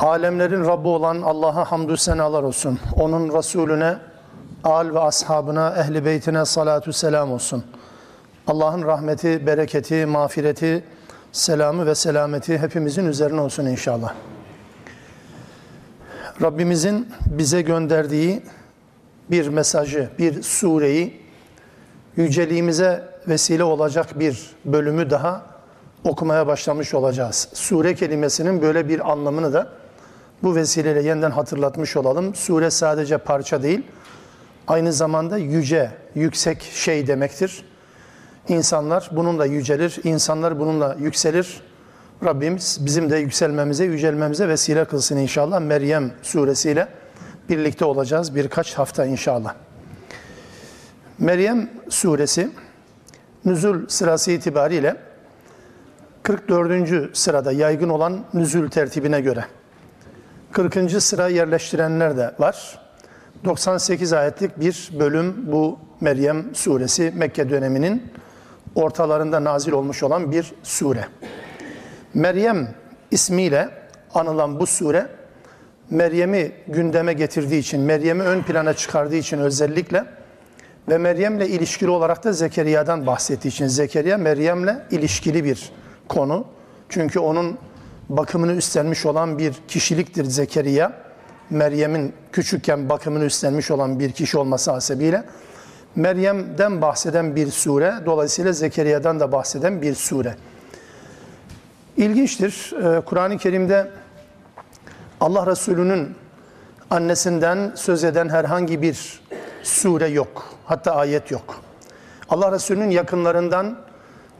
Alemlerin Rabbi olan Allah'a hamdü senalar olsun. Onun Resulüne, al ve ashabına, ehli beytine salatu selam olsun. Allah'ın rahmeti, bereketi, mağfireti, selamı ve selameti hepimizin üzerine olsun inşallah. Rabbimizin bize gönderdiği bir mesajı, bir sureyi yüceliğimize vesile olacak bir bölümü daha okumaya başlamış olacağız. Sure kelimesinin böyle bir anlamını da bu vesileyle yeniden hatırlatmış olalım. Sure sadece parça değil, aynı zamanda yüce, yüksek şey demektir. İnsanlar bununla yücelir, insanlar bununla yükselir. Rabbimiz bizim de yükselmemize, yücelmemize vesile kılsın inşallah. Meryem suresiyle birlikte olacağız birkaç hafta inşallah. Meryem suresi nüzul sırası itibariyle 44. sırada yaygın olan nüzul tertibine göre 40. sıra yerleştirenler de var. 98 ayetlik bir bölüm bu Meryem suresi Mekke döneminin ortalarında nazil olmuş olan bir sure. Meryem ismiyle anılan bu sure Meryem'i gündeme getirdiği için, Meryem'i ön plana çıkardığı için özellikle ve Meryem'le ilişkili olarak da Zekeriya'dan bahsettiği için Zekeriya Meryem'le ilişkili bir konu. Çünkü onun bakımını üstlenmiş olan bir kişiliktir Zekeriya. Meryem'in küçükken bakımını üstlenmiş olan bir kişi olması hasebiyle Meryem'den bahseden bir sure, dolayısıyla Zekeriya'dan da bahseden bir sure. İlginçtir. Kur'an-ı Kerim'de Allah Resulü'nün annesinden söz eden herhangi bir sure yok. Hatta ayet yok. Allah Resulü'nün yakınlarından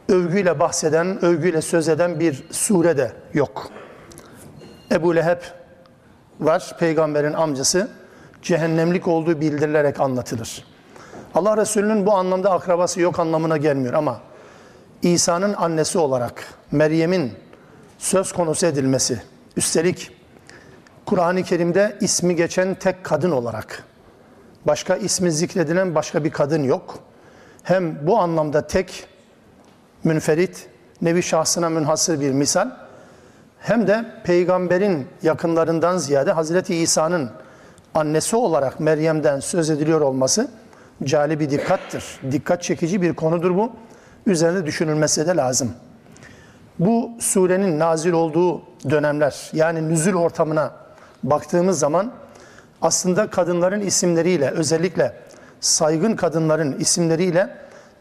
övgüyle bahseden, övgüyle söz eden bir sure de yok. Ebu Leheb var, peygamberin amcası. Cehennemlik olduğu bildirilerek anlatılır. Allah Resulü'nün bu anlamda akrabası yok anlamına gelmiyor ama İsa'nın annesi olarak Meryem'in söz konusu edilmesi, üstelik Kur'an-ı Kerim'de ismi geçen tek kadın olarak, başka ismi zikredilen başka bir kadın yok. Hem bu anlamda tek, münferit, nevi şahsına münhasır bir misal, hem de peygamberin yakınlarından ziyade Hazreti İsa'nın annesi olarak Meryem'den söz ediliyor olması cali bir dikkattır. Dikkat çekici bir konudur bu. Üzerinde düşünülmesi de lazım. Bu surenin nazil olduğu dönemler yani nüzül ortamına baktığımız zaman aslında kadınların isimleriyle özellikle saygın kadınların isimleriyle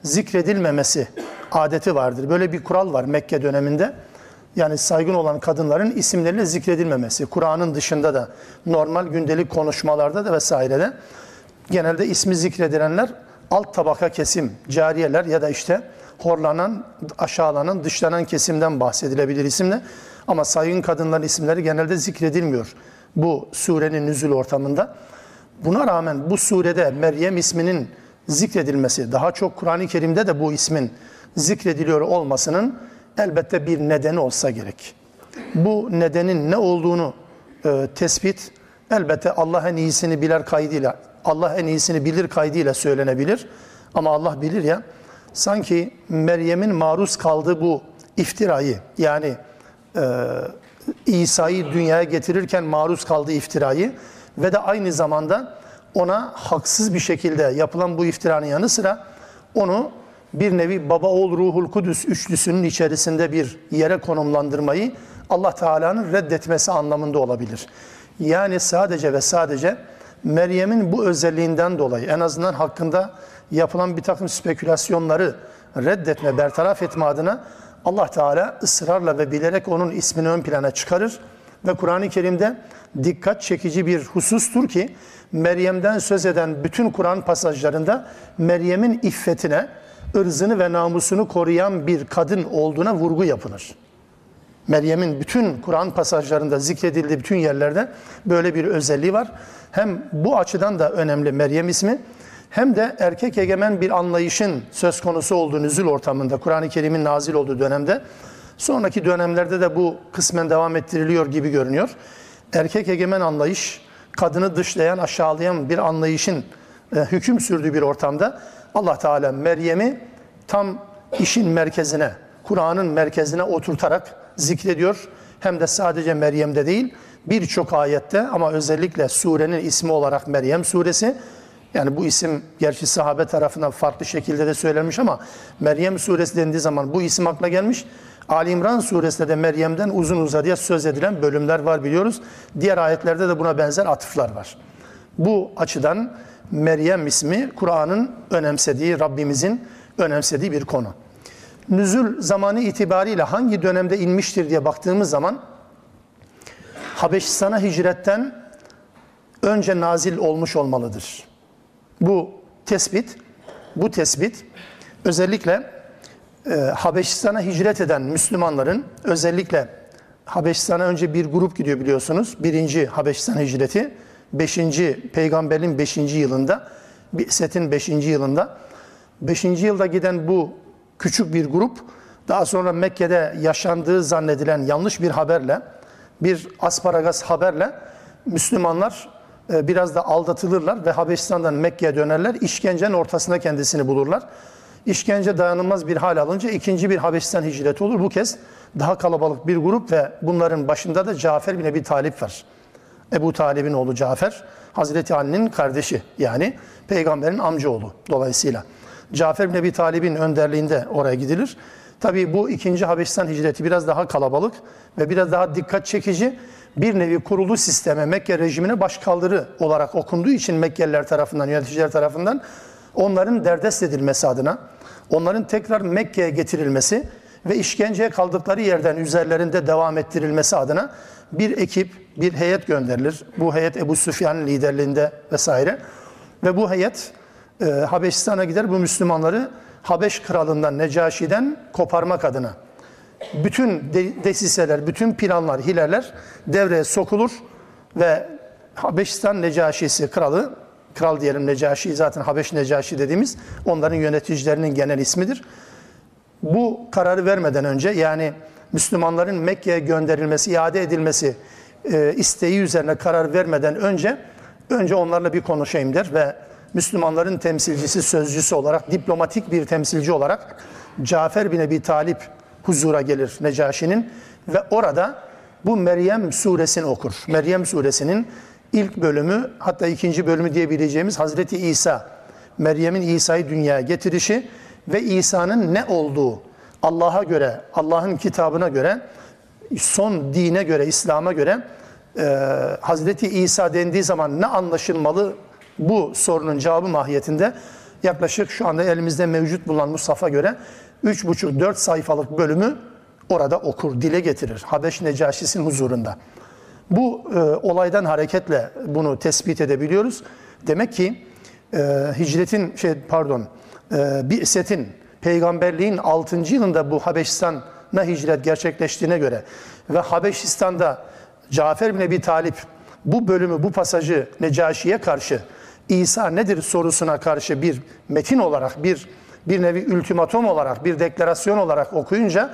zikredilmemesi adeti vardır. Böyle bir kural var Mekke döneminde. Yani saygın olan kadınların isimleriyle zikredilmemesi. Kur'an'ın dışında da normal gündelik konuşmalarda da vesairede genelde ismi zikredilenler alt tabaka kesim, cariyeler ya da işte horlanan, aşağılanan, dışlanan kesimden bahsedilebilir isimle. Ama saygın kadınların isimleri genelde zikredilmiyor bu surenin nüzul ortamında. Buna rağmen bu surede Meryem isminin zikredilmesi, daha çok Kur'an-ı Kerim'de de bu ismin zikrediliyor olmasının elbette bir nedeni olsa gerek. Bu nedenin ne olduğunu e, tespit elbette Allah en iyisini bilir kaydıyla, Allah en iyisini bilir kaydıyla söylenebilir. Ama Allah bilir ya, sanki Meryem'in maruz kaldığı bu iftirayı yani e, İsa'yı dünyaya getirirken maruz kaldığı iftirayı ve de aynı zamanda ona haksız bir şekilde yapılan bu iftiranın yanı sıra onu bir nevi baba oğul ruhul kudüs üçlüsünün içerisinde bir yere konumlandırmayı Allah Teala'nın reddetmesi anlamında olabilir. Yani sadece ve sadece Meryem'in bu özelliğinden dolayı en azından hakkında yapılan bir takım spekülasyonları reddetme, bertaraf etme adına Allah Teala ısrarla ve bilerek onun ismini ön plana çıkarır ve Kur'an-ı Kerim'de dikkat çekici bir husustur ki Meryem'den söz eden bütün Kur'an pasajlarında Meryem'in iffetine, ırzını ve namusunu koruyan bir kadın olduğuna vurgu yapılır. Meryem'in bütün Kur'an pasajlarında zikredildiği bütün yerlerde böyle bir özelliği var. Hem bu açıdan da önemli Meryem ismi hem de erkek egemen bir anlayışın söz konusu olduğu nüzul ortamında, Kur'an-ı Kerim'in nazil olduğu dönemde, sonraki dönemlerde de bu kısmen devam ettiriliyor gibi görünüyor. Erkek egemen anlayış, kadını dışlayan, aşağılayan bir anlayışın e, hüküm sürdüğü bir ortamda Allah Teala Meryem'i tam işin merkezine, Kur'an'ın merkezine oturtarak zikrediyor. Hem de sadece Meryem'de değil, birçok ayette ama özellikle surenin ismi olarak Meryem suresi. Yani bu isim gerçi sahabe tarafından farklı şekilde de söylenmiş ama Meryem suresi dendiği zaman bu isim akla gelmiş. Ali İmran suresinde de Meryem'den uzun uzadıya söz edilen bölümler var biliyoruz. Diğer ayetlerde de buna benzer atıflar var. Bu açıdan Meryem ismi Kur'an'ın önemsediği, Rabbimizin önemsediği bir konu. Nüzül zamanı itibariyle hangi dönemde inmiştir diye baktığımız zaman Habeşistan'a hicretten önce nazil olmuş olmalıdır. Bu tespit, bu tespit özellikle e, Habeşistan'a hicret eden Müslümanların özellikle Habeşistan'a önce bir grup gidiyor biliyorsunuz. Birinci Habeşistan hicreti, beşinci peygamberin beşinci yılında, Bi'setin beşinci yılında. Beşinci yılda giden bu küçük bir grup daha sonra Mekke'de yaşandığı zannedilen yanlış bir haberle, bir asparagas haberle Müslümanlar e, biraz da aldatılırlar ve Habeşistan'dan Mekke'ye dönerler. İşkencenin ortasında kendisini bulurlar. İşkence dayanılmaz bir hal alınca ikinci bir Habeşistan hicreti olur. Bu kez daha kalabalık bir grup ve bunların başında da Cafer bin Ebi Talip var. Ebu Talib'in oğlu Cafer, Hazreti Ali'nin kardeşi yani peygamberin amcaoğlu dolayısıyla. Cafer bin Ebi Talib'in önderliğinde oraya gidilir. Tabi bu ikinci Habeşistan hicreti biraz daha kalabalık ve biraz daha dikkat çekici bir nevi kurulu sisteme, Mekke rejimine başkaldırı olarak okunduğu için Mekkeliler tarafından, yöneticiler tarafından onların derdest edilmesi adına, onların tekrar Mekke'ye getirilmesi ve işkenceye kaldıkları yerden üzerlerinde devam ettirilmesi adına bir ekip, bir heyet gönderilir. Bu heyet Ebu Süfyan'ın liderliğinde vesaire. Ve bu heyet e, Habeşistan'a gider bu Müslümanları Habeş kralından, Necaşi'den koparmak adına. Bütün desiseler, bütün planlar, hileler devreye sokulur ve Habeşistan Necaşisi kralı, kral diyelim Necaşi zaten Habeş Necaşi dediğimiz onların yöneticilerinin genel ismidir. Bu kararı vermeden önce yani Müslümanların Mekke'ye gönderilmesi, iade edilmesi e, isteği üzerine karar vermeden önce önce onlarla bir konuşayım der ve Müslümanların temsilcisi, sözcüsü olarak, diplomatik bir temsilci olarak Cafer bin Ebi Talip huzura gelir Necaşi'nin ve orada bu Meryem suresini okur. Meryem suresinin ilk bölümü hatta ikinci bölümü diyebileceğimiz Hazreti İsa, Meryem'in İsa'yı dünyaya getirişi ve İsa'nın ne olduğu Allah'a göre, Allah'ın kitabına göre, son dine göre, İslam'a göre e, Hazreti İsa dendiği zaman ne anlaşılmalı bu sorunun cevabı mahiyetinde yaklaşık şu anda elimizde mevcut bulunan Musaf'a göre 3,5-4 sayfalık bölümü orada okur, dile getirir. Habeş Necaşisi'nin huzurunda. Bu e, olaydan hareketle bunu tespit edebiliyoruz. Demek ki e, hicretin, şey pardon, e, Bi'setin, peygamberliğin 6. yılında bu Habeşistan'a hicret gerçekleştiğine göre ve Habeşistan'da Cafer bin Ebi Talip bu bölümü, bu pasajı Necaşi'ye karşı İsa nedir sorusuna karşı bir metin olarak, bir bir nevi ultimatom olarak, bir deklarasyon olarak okuyunca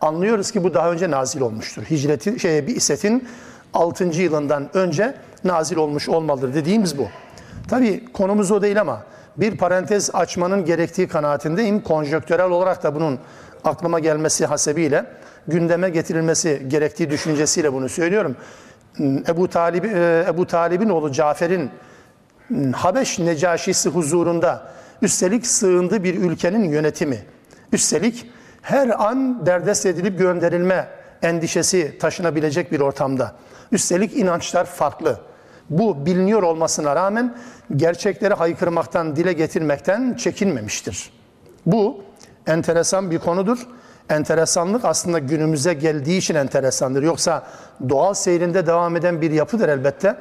anlıyoruz ki bu daha önce nazil olmuştur. Hicretin, şey, bir isetin 6. yılından önce nazil olmuş olmalıdır dediğimiz bu. Tabii konumuz o değil ama bir parantez açmanın gerektiği kanaatindeyim. Konjöktürel olarak da bunun aklıma gelmesi hasebiyle gündeme getirilmesi gerektiği düşüncesiyle bunu söylüyorum. Ebu Talib e, Ebu Talib'in oğlu Cafer'in Habeş Necaşisi huzurunda üstelik sığındığı bir ülkenin yönetimi. Üstelik her an derdest edilip gönderilme endişesi taşınabilecek bir ortamda. Üstelik inançlar farklı. Bu biliniyor olmasına rağmen gerçekleri haykırmaktan, dile getirmekten çekinmemiştir. Bu enteresan bir konudur. Enteresanlık aslında günümüze geldiği için enteresandır. Yoksa doğal seyrinde devam eden bir yapıdır elbette.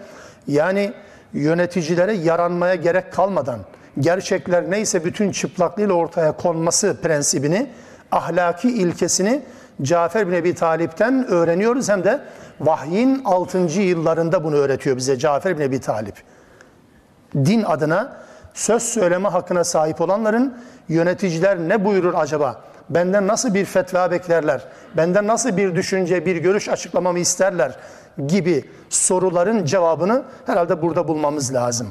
Yani yöneticilere yaranmaya gerek kalmadan, gerçekler neyse bütün çıplaklığıyla ortaya konması prensibini, ahlaki ilkesini Cafer bin Ebi Talip'ten öğreniyoruz hem de vahyin 6. yıllarında bunu öğretiyor bize Cafer bin Ebi Talip. Din adına söz söyleme hakkına sahip olanların yöneticiler ne buyurur acaba? Benden nasıl bir fetva beklerler? Benden nasıl bir düşünce, bir görüş açıklamamı isterler? Gibi soruların cevabını herhalde burada bulmamız lazım.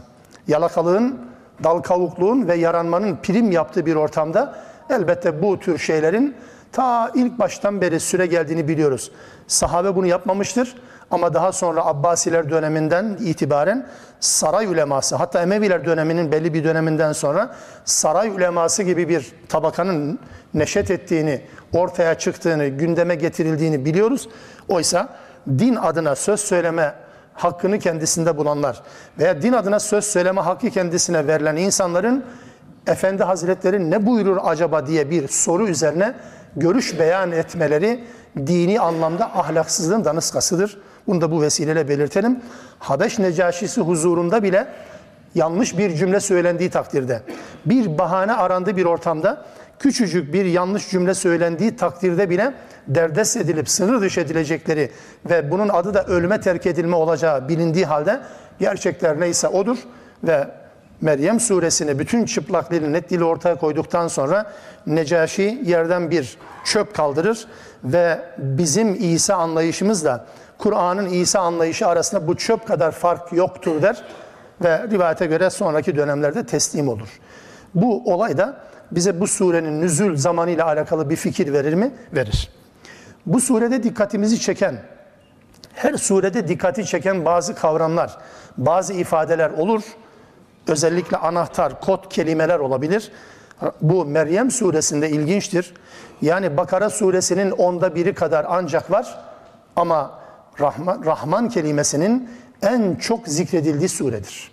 Yalakalığın, dal kavukluğun ve yaranmanın prim yaptığı bir ortamda elbette bu tür şeylerin ta ilk baştan beri süre geldiğini biliyoruz. Sahabe bunu yapmamıştır ama daha sonra Abbasiler döneminden itibaren saray uleması hatta Emeviler döneminin belli bir döneminden sonra saray uleması gibi bir tabakanın neşet ettiğini, ortaya çıktığını, gündeme getirildiğini biliyoruz. Oysa din adına söz söyleme hakkını kendisinde bulanlar veya din adına söz söyleme hakkı kendisine verilen insanların Efendi Hazretleri ne buyurur acaba diye bir soru üzerine görüş beyan etmeleri dini anlamda ahlaksızlığın danışkasıdır. Bunu da bu vesileyle belirtelim. Habeş Necaşisi huzurunda bile yanlış bir cümle söylendiği takdirde, bir bahane arandığı bir ortamda küçücük bir yanlış cümle söylendiği takdirde bile derdest edilip sınır dışı edilecekleri ve bunun adı da ölüme terk edilme olacağı bilindiği halde gerçekler neyse odur ve Meryem suresini bütün çıplaklığıyla netliğiyle ortaya koyduktan sonra Necaşi yerden bir çöp kaldırır ve bizim İsa anlayışımızla Kur'an'ın İsa anlayışı arasında bu çöp kadar fark yoktur der ve rivayete göre sonraki dönemlerde teslim olur. Bu olay da bize bu surenin nüzül zamanıyla alakalı bir fikir verir mi? Verir. Bu surede dikkatimizi çeken, her surede dikkati çeken bazı kavramlar, bazı ifadeler olur. Özellikle anahtar, kod kelimeler olabilir. Bu Meryem suresinde ilginçtir. Yani Bakara suresinin onda biri kadar ancak var. Ama Rahman, Rahman kelimesinin en çok zikredildiği suredir.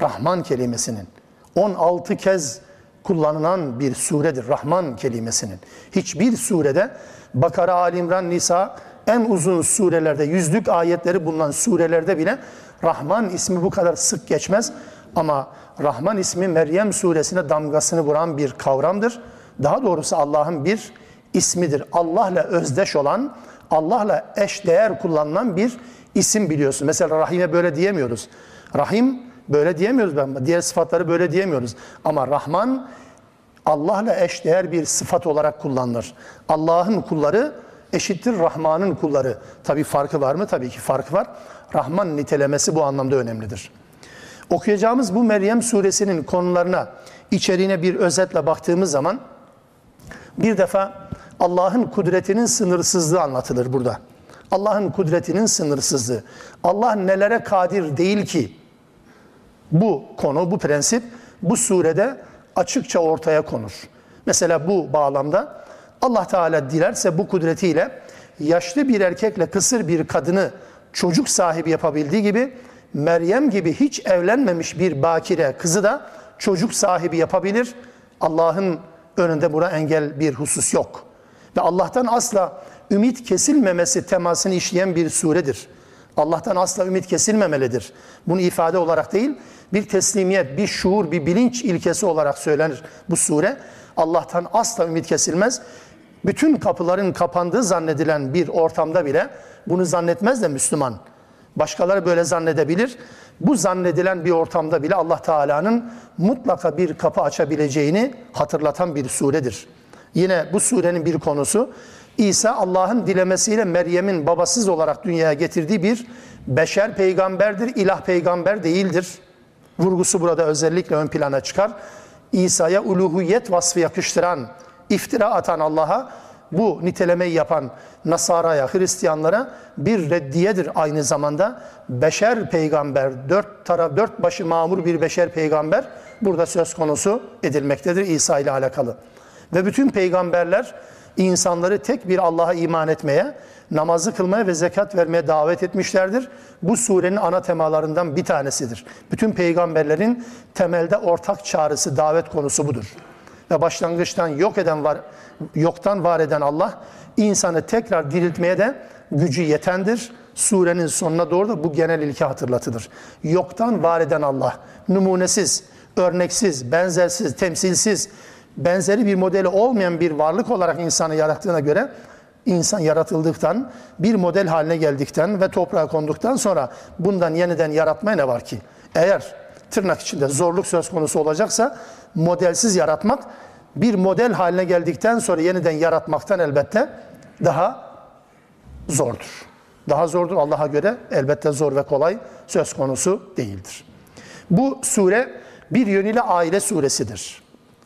Rahman kelimesinin 16 kez kullanılan bir suredir Rahman kelimesinin. Hiçbir surede Bakara, Alimran, Nisa en uzun surelerde, yüzlük ayetleri bulunan surelerde bile Rahman ismi bu kadar sık geçmez. Ama Rahman ismi Meryem suresine damgasını vuran bir kavramdır. Daha doğrusu Allah'ın bir ismidir. Allah'la özdeş olan, Allah'la eş değer kullanılan bir isim biliyorsun. Mesela Rahim'e böyle diyemiyoruz. Rahim böyle diyemiyoruz. Ben diğer sıfatları böyle diyemiyoruz. Ama Rahman Allah'la eş değer bir sıfat olarak kullanılır. Allah'ın kulları eşittir Rahman'ın kulları. Tabii farkı var mı? Tabii ki farkı var. Rahman nitelemesi bu anlamda önemlidir. Okuyacağımız bu Meryem suresinin konularına, içeriğine bir özetle baktığımız zaman bir defa Allah'ın kudretinin sınırsızlığı anlatılır burada. Allah'ın kudretinin sınırsızlığı. Allah nelere kadir değil ki? Bu konu, bu prensip bu surede açıkça ortaya konur. Mesela bu bağlamda Allah Teala dilerse bu kudretiyle yaşlı bir erkekle kısır bir kadını çocuk sahibi yapabildiği gibi Meryem gibi hiç evlenmemiş bir bakire kızı da çocuk sahibi yapabilir. Allah'ın önünde buna engel bir husus yok. Ve Allah'tan asla ümit kesilmemesi temasını işleyen bir suredir. Allah'tan asla ümit kesilmemelidir. Bunu ifade olarak değil, bir teslimiyet, bir şuur, bir bilinç ilkesi olarak söylenir bu sure. Allah'tan asla ümit kesilmez. Bütün kapıların kapandığı zannedilen bir ortamda bile bunu zannetmez de Müslüman. Başkaları böyle zannedebilir. Bu zannedilen bir ortamda bile Allah Teala'nın mutlaka bir kapı açabileceğini hatırlatan bir suredir. Yine bu surenin bir konusu İsa Allah'ın dilemesiyle Meryem'in babasız olarak dünyaya getirdiği bir beşer peygamberdir, ilah peygamber değildir. Vurgusu burada özellikle ön plana çıkar. İsa'ya uluhiyet vasfı yakıştıran, iftira atan Allah'a bu nitelemeyi yapan Nasara'ya, Hristiyanlara bir reddiyedir aynı zamanda. Beşer peygamber, dört taraf, dört başı mamur bir beşer peygamber burada söz konusu edilmektedir İsa ile alakalı. Ve bütün peygamberler insanları tek bir Allah'a iman etmeye, namazı kılmaya ve zekat vermeye davet etmişlerdir. Bu surenin ana temalarından bir tanesidir. Bütün peygamberlerin temelde ortak çağrısı, davet konusu budur. Ve başlangıçtan yok eden var, yoktan var eden Allah insanı tekrar diriltmeye de gücü yetendir. Surenin sonuna doğru da bu genel ilke hatırlatılır. Yoktan var eden Allah, numunesiz, örneksiz, benzersiz, temsilsiz, benzeri bir modeli olmayan bir varlık olarak insanı yarattığına göre insan yaratıldıktan, bir model haline geldikten ve toprağa konduktan sonra bundan yeniden yaratmaya ne var ki? Eğer tırnak içinde zorluk söz konusu olacaksa modelsiz yaratmak bir model haline geldikten sonra yeniden yaratmaktan elbette daha zordur. Daha zordur Allah'a göre elbette zor ve kolay söz konusu değildir. Bu sure bir yönüyle aile suresidir.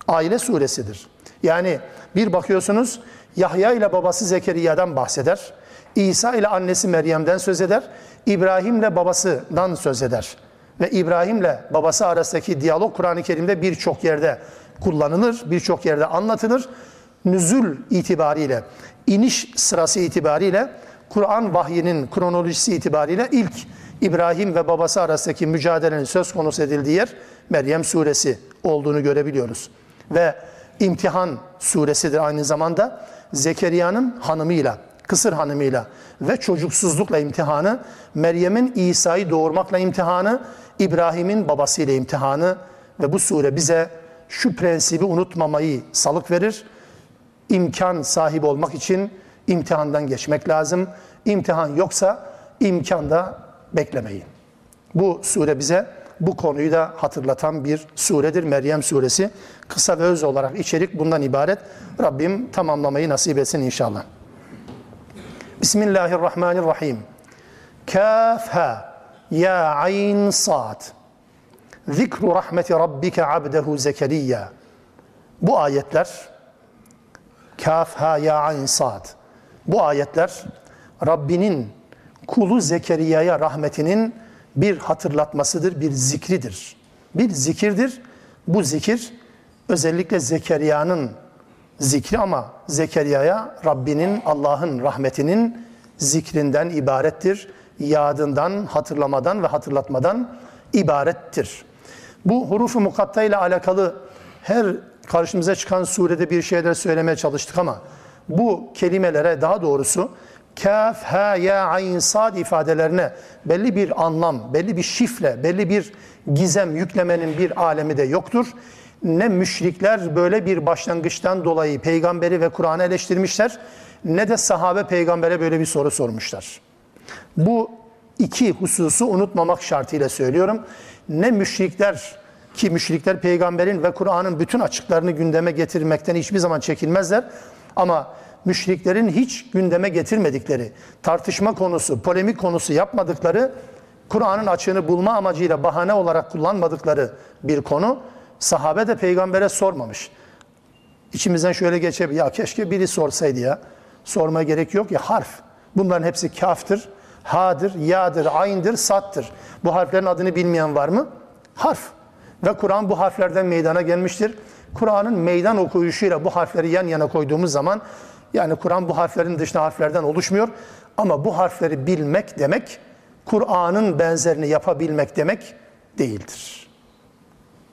Aile suresidir. Yani bir bakıyorsunuz Yahya ile babası Zekeriya'dan bahseder. İsa ile annesi Meryem'den söz eder. İbrahim ile babasından söz eder. Ve İbrahim ile babası arasındaki diyalog Kur'an-ı Kerim'de birçok yerde kullanılır, birçok yerde anlatılır. Nüzul itibariyle, iniş sırası itibariyle, Kur'an vahyinin kronolojisi itibariyle ilk İbrahim ve babası arasındaki mücadelenin söz konusu edildiği yer Meryem suresi olduğunu görebiliyoruz. Ve imtihan suresidir aynı zamanda. Zekeriya'nın hanımıyla, kısır hanımıyla ve çocuksuzlukla imtihanı, Meryem'in İsa'yı doğurmakla imtihanı, İbrahim'in babasıyla imtihanı ve bu sure bize şu prensibi unutmamayı salık verir. İmkan sahibi olmak için imtihandan geçmek lazım. İmtihan yoksa imkanda beklemeyin. Bu sure bize bu konuyu da hatırlatan bir suredir. Meryem suresi. Kısa ve öz olarak içerik bundan ibaret. Rabbim tamamlamayı nasip etsin inşallah. Bismillahirrahmanirrahim. Kaf ha ya ayn sad. Zikru rahmeti rabbike abdehu Zekeriya. Bu ayetler Kaf ha ya ayn sad. Bu ayetler Rabbinin kulu Zekeriya'ya rahmetinin bir hatırlatmasıdır, bir zikridir. Bir zikirdir. Bu zikir özellikle Zekeriya'nın zikri ama Zekeriya'ya Rabbinin, Allah'ın rahmetinin zikrinden ibarettir. Yadından, hatırlamadan ve hatırlatmadan ibarettir. Bu hurufu mukatta ile alakalı her karşımıza çıkan surede bir şeyler söylemeye çalıştık ama bu kelimelere daha doğrusu kaf, ha, ya, ayn, sad ifadelerine belli bir anlam, belli bir şifre, belli bir gizem yüklemenin bir alemi de yoktur. Ne müşrikler böyle bir başlangıçtan dolayı peygamberi ve Kur'an'ı eleştirmişler, ne de sahabe peygambere böyle bir soru sormuşlar. Bu iki hususu unutmamak şartıyla söylüyorum. Ne müşrikler ki müşrikler peygamberin ve Kur'an'ın bütün açıklarını gündeme getirmekten hiçbir zaman çekinmezler. Ama müşriklerin hiç gündeme getirmedikleri, tartışma konusu, polemik konusu yapmadıkları, Kur'an'ın açığını bulma amacıyla bahane olarak kullanmadıkları bir konu, sahabe de peygambere sormamış. İçimizden şöyle geçebilir, ya keşke biri sorsaydı ya. Sormaya gerek yok ya harf. Bunların hepsi kaftır, hadır, yadır, ayndır, sattır. Bu harflerin adını bilmeyen var mı? Harf. Ve Kur'an bu harflerden meydana gelmiştir. Kur'an'ın meydan okuyuşuyla bu harfleri yan yana koyduğumuz zaman yani Kur'an bu harflerin dışında harflerden oluşmuyor. Ama bu harfleri bilmek demek, Kur'an'ın benzerini yapabilmek demek değildir.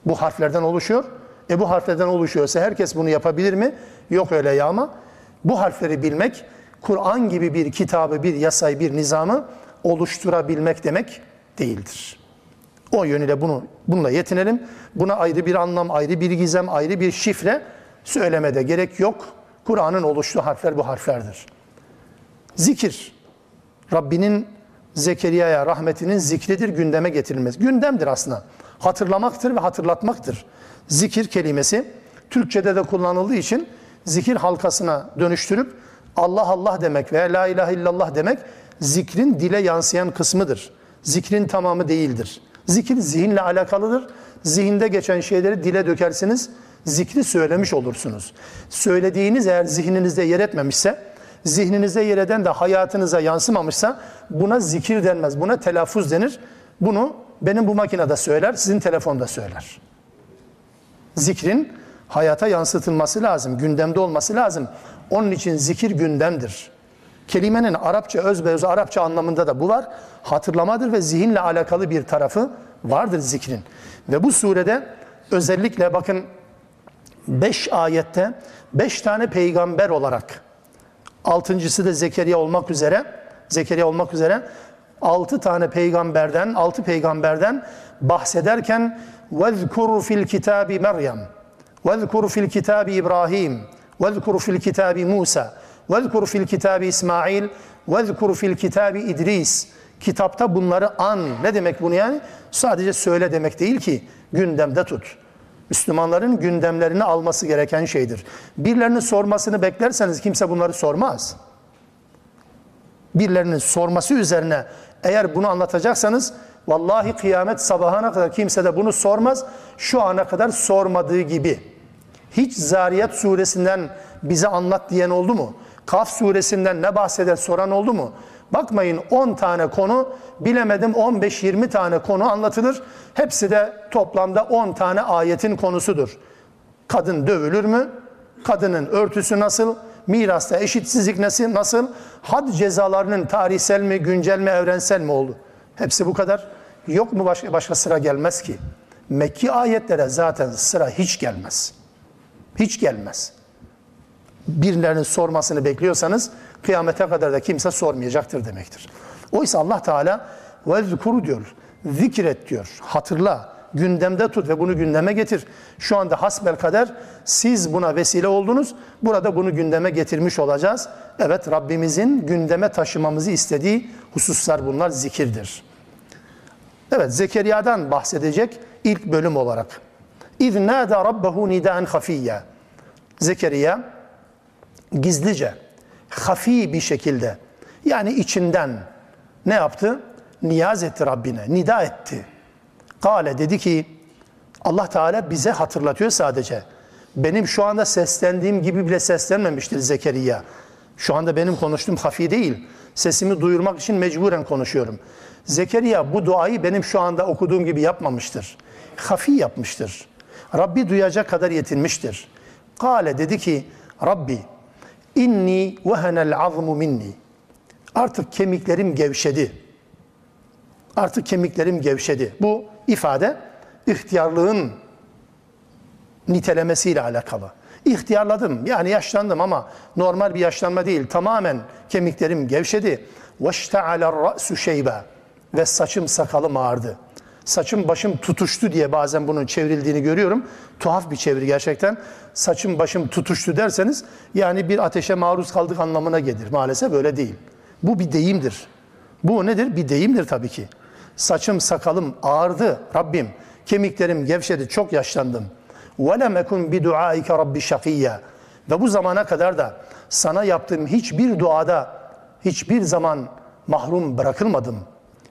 Bu harflerden oluşuyor. E bu harflerden oluşuyorsa herkes bunu yapabilir mi? Yok öyle ya ama bu harfleri bilmek, Kur'an gibi bir kitabı, bir yasayı, bir nizamı oluşturabilmek demek değildir. O yönüyle bunu bununla yetinelim. Buna ayrı bir anlam, ayrı bir gizem, ayrı bir şifre söylemede gerek yok. Kur'an'ın oluştuğu harfler bu harflerdir. Zikir. Rabbinin Zekeriya'ya rahmetinin zikridir, gündeme getirilmez. Gündemdir aslında. Hatırlamaktır ve hatırlatmaktır. Zikir kelimesi Türkçe'de de kullanıldığı için zikir halkasına dönüştürüp Allah Allah demek veya La ilahe illallah demek zikrin dile yansıyan kısmıdır. Zikrin tamamı değildir. Zikir zihinle alakalıdır. Zihinde geçen şeyleri dile dökersiniz zikri söylemiş olursunuz. Söylediğiniz eğer zihninizde yer etmemişse, zihninizde yer eden de hayatınıza yansımamışsa buna zikir denmez. Buna telaffuz denir. Bunu benim bu makinede söyler, sizin telefonda söyler. Zikrin hayata yansıtılması lazım, gündemde olması lazım. Onun için zikir gündemdir. Kelimenin Arapça öz öz Arapça anlamında da bu var. Hatırlamadır ve zihinle alakalı bir tarafı vardır zikrin. Ve bu surede özellikle bakın beş ayette beş tane peygamber olarak altıncısı da Zekeriya olmak üzere Zekeriya olmak üzere altı tane peygamberden altı peygamberden bahsederken vezkuru fil kitabi Meryem vezkuru fil kitabi İbrahim vezkuru fil kitabi Musa Vezkur fil kitabi İsmail, vezkur fil kitabi İdris. Kitapta bunları an. Ne demek bunu yani? Sadece söyle demek değil ki gündemde tut. Müslümanların gündemlerini alması gereken şeydir. Birilerinin sormasını beklerseniz kimse bunları sormaz. Birilerinin sorması üzerine eğer bunu anlatacaksanız vallahi kıyamet sabahına kadar kimse de bunu sormaz. Şu ana kadar sormadığı gibi. Hiç Zariyat suresinden bize anlat diyen oldu mu? Kaf suresinden ne bahseder soran oldu mu? Bakmayın 10 tane konu, bilemedim 15-20 tane konu anlatılır. Hepsi de toplamda 10 tane ayetin konusudur. Kadın dövülür mü? Kadının örtüsü nasıl? Mirasta eşitsizlik nasıl? nasıl? Had cezalarının tarihsel mi, güncel mi, evrensel mi oldu? Hepsi bu kadar. Yok mu başka, başka sıra gelmez ki? Mekki ayetlere zaten sıra hiç gelmez. Hiç gelmez. Birilerinin sormasını bekliyorsanız kıyamete kadar da kimse sormayacaktır demektir. Oysa Allah Teala vezkuru diyor, zikret diyor, hatırla, gündemde tut ve bunu gündeme getir. Şu anda hasbel kader siz buna vesile oldunuz. Burada bunu gündeme getirmiş olacağız. Evet Rabbimizin gündeme taşımamızı istediği hususlar bunlar zikirdir. Evet Zekeriya'dan bahsedecek ilk bölüm olarak. İz nâdâ rabbehu nidâen hafiyya. Zekeriya gizlice, hafi bir şekilde yani içinden ne yaptı? Niyaz etti Rabbine, nida etti. Kale dedi ki Allah Teala bize hatırlatıyor sadece. Benim şu anda seslendiğim gibi bile seslenmemiştir Zekeriya. Şu anda benim konuştuğum hafi değil. Sesimi duyurmak için mecburen konuşuyorum. Zekeriya bu duayı benim şu anda okuduğum gibi yapmamıştır. Hafi yapmıştır. Rabbi duyacak kadar yetinmiştir. Kale dedi ki Rabbi inni vehenel azmu minni. Artık kemiklerim gevşedi. Artık kemiklerim gevşedi. Bu ifade ihtiyarlığın nitelemesiyle alakalı. İhtiyarladım yani yaşlandım ama normal bir yaşlanma değil. Tamamen kemiklerim gevşedi. وَاشْتَعَلَ الرَّأْسُ شَيْبًا Ve saçım sakalım ağardı. Saçım başım tutuştu diye bazen bunun çevrildiğini görüyorum. Tuhaf bir çeviri gerçekten. Saçım başım tutuştu derseniz yani bir ateşe maruz kaldık anlamına gelir. Maalesef öyle değil. Bu bir deyimdir. Bu nedir? Bir deyimdir tabii ki. Saçım sakalım ağardı Rabbim. Kemiklerim gevşedi, çok yaşlandım. وَلَمْ اَكُنْ بِدُعَائِكَ رَبِّ شَقِيًّا Ve bu zamana kadar da sana yaptığım hiçbir duada hiçbir zaman mahrum bırakılmadım.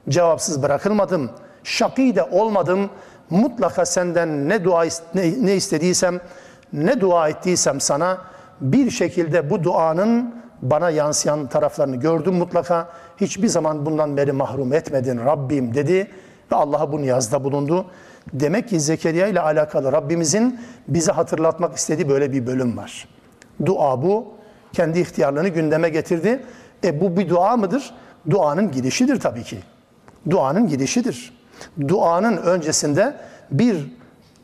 Cevapsız bırakılmadım. Şakî de olmadım. Mutlaka senden ne dua ne, ne istediysem, ne dua ettiysem sana bir şekilde bu duanın bana yansıyan taraflarını gördüm mutlaka. Hiçbir zaman bundan beri mahrum etmedin Rabbim dedi ve Allah'a bu niyazda bulundu. Demek ki Zekeriya ile alakalı Rabbimizin bize hatırlatmak istediği böyle bir bölüm var. Dua bu. Kendi ihtiyarlığını gündeme getirdi. E bu bir dua mıdır? Duanın gidişidir tabii ki. Duanın gidişidir. Duanın öncesinde bir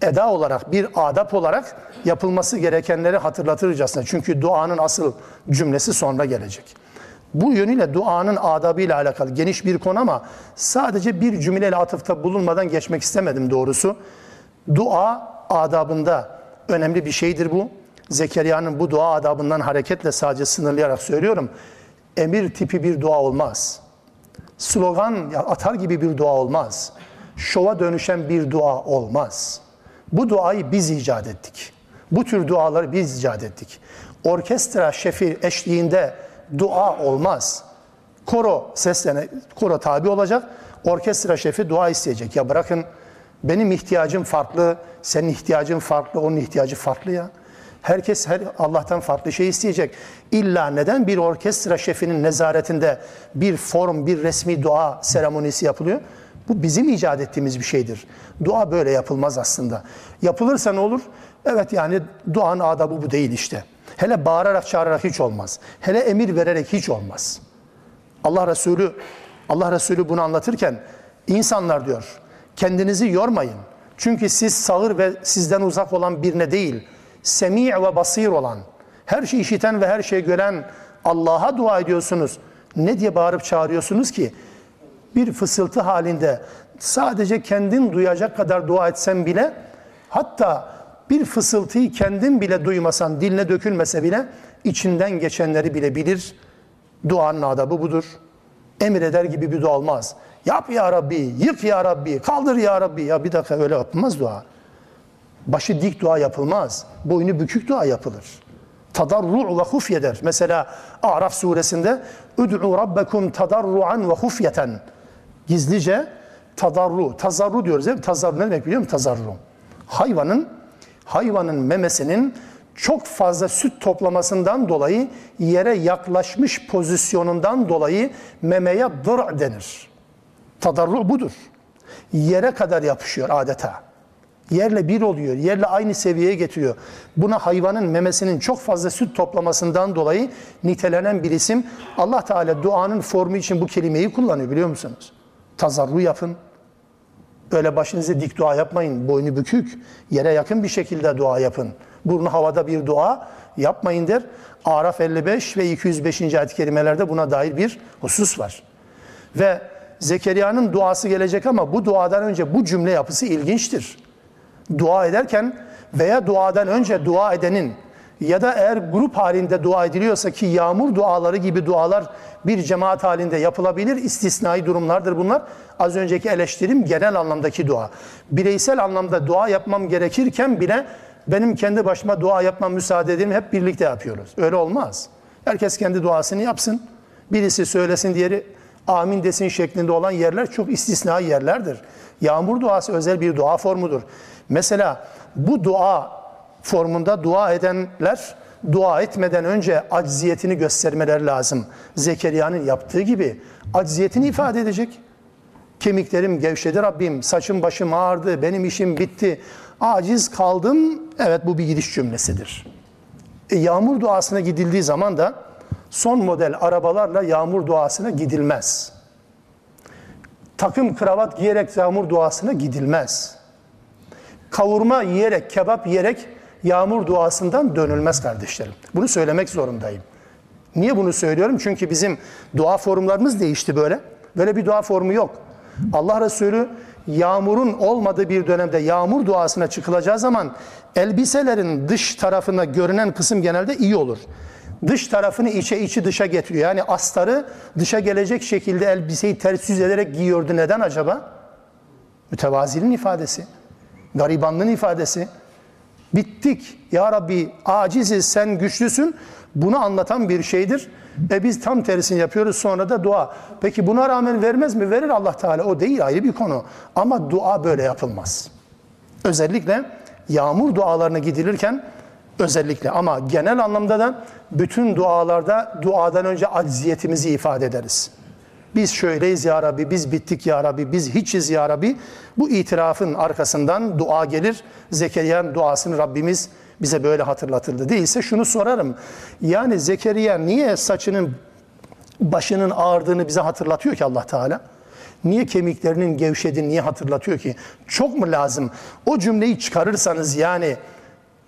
eda olarak, bir adap olarak yapılması gerekenleri hatırlatırcasına. Çünkü duanın asıl cümlesi sonra gelecek. Bu yönüyle duanın adabıyla alakalı geniş bir konu ama sadece bir cümleyle atıfta bulunmadan geçmek istemedim doğrusu. Dua adabında önemli bir şeydir bu. Zekeriya'nın bu dua adabından hareketle sadece sınırlayarak söylüyorum. Emir tipi bir dua olmaz. Slogan atar gibi bir dua olmaz. Şova dönüşen bir dua olmaz. Bu duayı biz icat ettik. Bu tür duaları biz icat ettik. Orkestra şefi eşliğinde dua olmaz. Koro seslene, koro tabi olacak. Orkestra şefi dua isteyecek. Ya bırakın benim ihtiyacım farklı, senin ihtiyacın farklı, onun ihtiyacı farklı ya. Herkes her Allah'tan farklı şey isteyecek. İlla neden bir orkestra şefinin nezaretinde bir form, bir resmi dua seremonisi yapılıyor? Bu bizim icat ettiğimiz bir şeydir. Dua böyle yapılmaz aslında. Yapılırsa ne olur? Evet yani duanın adabı bu değil işte. Hele bağırarak çağırarak hiç olmaz. Hele emir vererek hiç olmaz. Allah Resulü Allah Resulü bunu anlatırken insanlar diyor kendinizi yormayın. Çünkü siz sağır ve sizden uzak olan birine değil, semi' ve basir olan, her şeyi işiten ve her şeyi gören Allah'a dua ediyorsunuz. Ne diye bağırıp çağırıyorsunuz ki? Bir fısıltı halinde sadece kendin duyacak kadar dua etsen bile hatta bir fısıltıyı kendin bile duymasan, diline dökülmese bile içinden geçenleri bile bilir. Duanın adabı budur. Emreder gibi bir dua olmaz. Yap ya Rabbi, yık ya Rabbi, kaldır ya Rabbi. Ya bir dakika öyle yapılmaz dua. Başı dik dua yapılmaz. Boynu bükük dua yapılır. Tadarru ve hufyeder. Mesela Araf suresinde Ud'u rabbekum tadarruan ve hufyeten. Gizlice tadarru, tazarru diyoruz değil mi? Tazarru ne demek biliyor musun? Tazarru. Hayvanın hayvanın memesinin çok fazla süt toplamasından dolayı yere yaklaşmış pozisyonundan dolayı memeye dır denir. Tadarru budur. Yere kadar yapışıyor adeta. Yerle bir oluyor, yerle aynı seviyeye getiriyor. Buna hayvanın memesinin çok fazla süt toplamasından dolayı nitelenen bir isim. Allah Teala duanın formu için bu kelimeyi kullanıyor biliyor musunuz? Tazarru yapın. Öyle başınızı dik dua yapmayın. Boynu bükük, yere yakın bir şekilde dua yapın. Burnu havada bir dua yapmayın der. Araf 55 ve 205. ayet-i kerimelerde buna dair bir husus var. Ve Zekeriya'nın duası gelecek ama bu duadan önce bu cümle yapısı ilginçtir. Dua ederken veya duadan önce dua edenin ya da eğer grup halinde dua ediliyorsa ki yağmur duaları gibi dualar bir cemaat halinde yapılabilir. istisnai durumlardır bunlar. Az önceki eleştirim genel anlamdaki dua. Bireysel anlamda dua yapmam gerekirken bile benim kendi başıma dua yapmam müsaade edin hep birlikte yapıyoruz. Öyle olmaz. Herkes kendi duasını yapsın. Birisi söylesin diğeri amin desin şeklinde olan yerler çok istisnai yerlerdir. Yağmur duası özel bir dua formudur. Mesela bu dua formunda dua edenler dua etmeden önce acziyetini göstermeleri lazım. Zekeriya'nın yaptığı gibi acziyetini ifade edecek. Kemiklerim gevşedi Rabbim, saçım başım ağrıdı, benim işim bitti, aciz kaldım. Evet bu bir gidiş cümlesidir. E, yağmur duasına gidildiği zaman da son model arabalarla yağmur duasına gidilmez. Takım kravat giyerek yağmur duasına gidilmez. Kavurma yiyerek, kebap yiyerek yağmur duasından dönülmez kardeşlerim. Bunu söylemek zorundayım. Niye bunu söylüyorum? Çünkü bizim dua formlarımız değişti böyle. Böyle bir dua formu yok. Allah Resulü yağmurun olmadığı bir dönemde yağmur duasına çıkılacağı zaman elbiselerin dış tarafına görünen kısım genelde iyi olur. Dış tarafını içe içi dışa getiriyor. Yani astarı dışa gelecek şekilde elbiseyi ters yüz ederek giyiyordu. Neden acaba? Mütevaziliğin ifadesi. Garibanlığın ifadesi. Bittik. Ya Rabbi aciziz sen güçlüsün. Bunu anlatan bir şeydir. E biz tam tersini yapıyoruz sonra da dua. Peki buna rağmen vermez mi? Verir Allah Teala. O değil ayrı bir konu. Ama dua böyle yapılmaz. Özellikle yağmur dualarına gidilirken özellikle ama genel anlamda da bütün dualarda duadan önce acziyetimizi ifade ederiz. Biz şöyleyiz ya Rabbi, biz bittik ya Rabbi, biz hiçiz ya Rabbi. Bu itirafın arkasından dua gelir. Zekeriya'nın duasını Rabbimiz bize böyle hatırlatıldı. Değilse şunu sorarım. Yani Zekeriya niye saçının başının ağırdığını bize hatırlatıyor ki Allah Teala? Niye kemiklerinin gevşediğini niye hatırlatıyor ki? Çok mu lazım? O cümleyi çıkarırsanız yani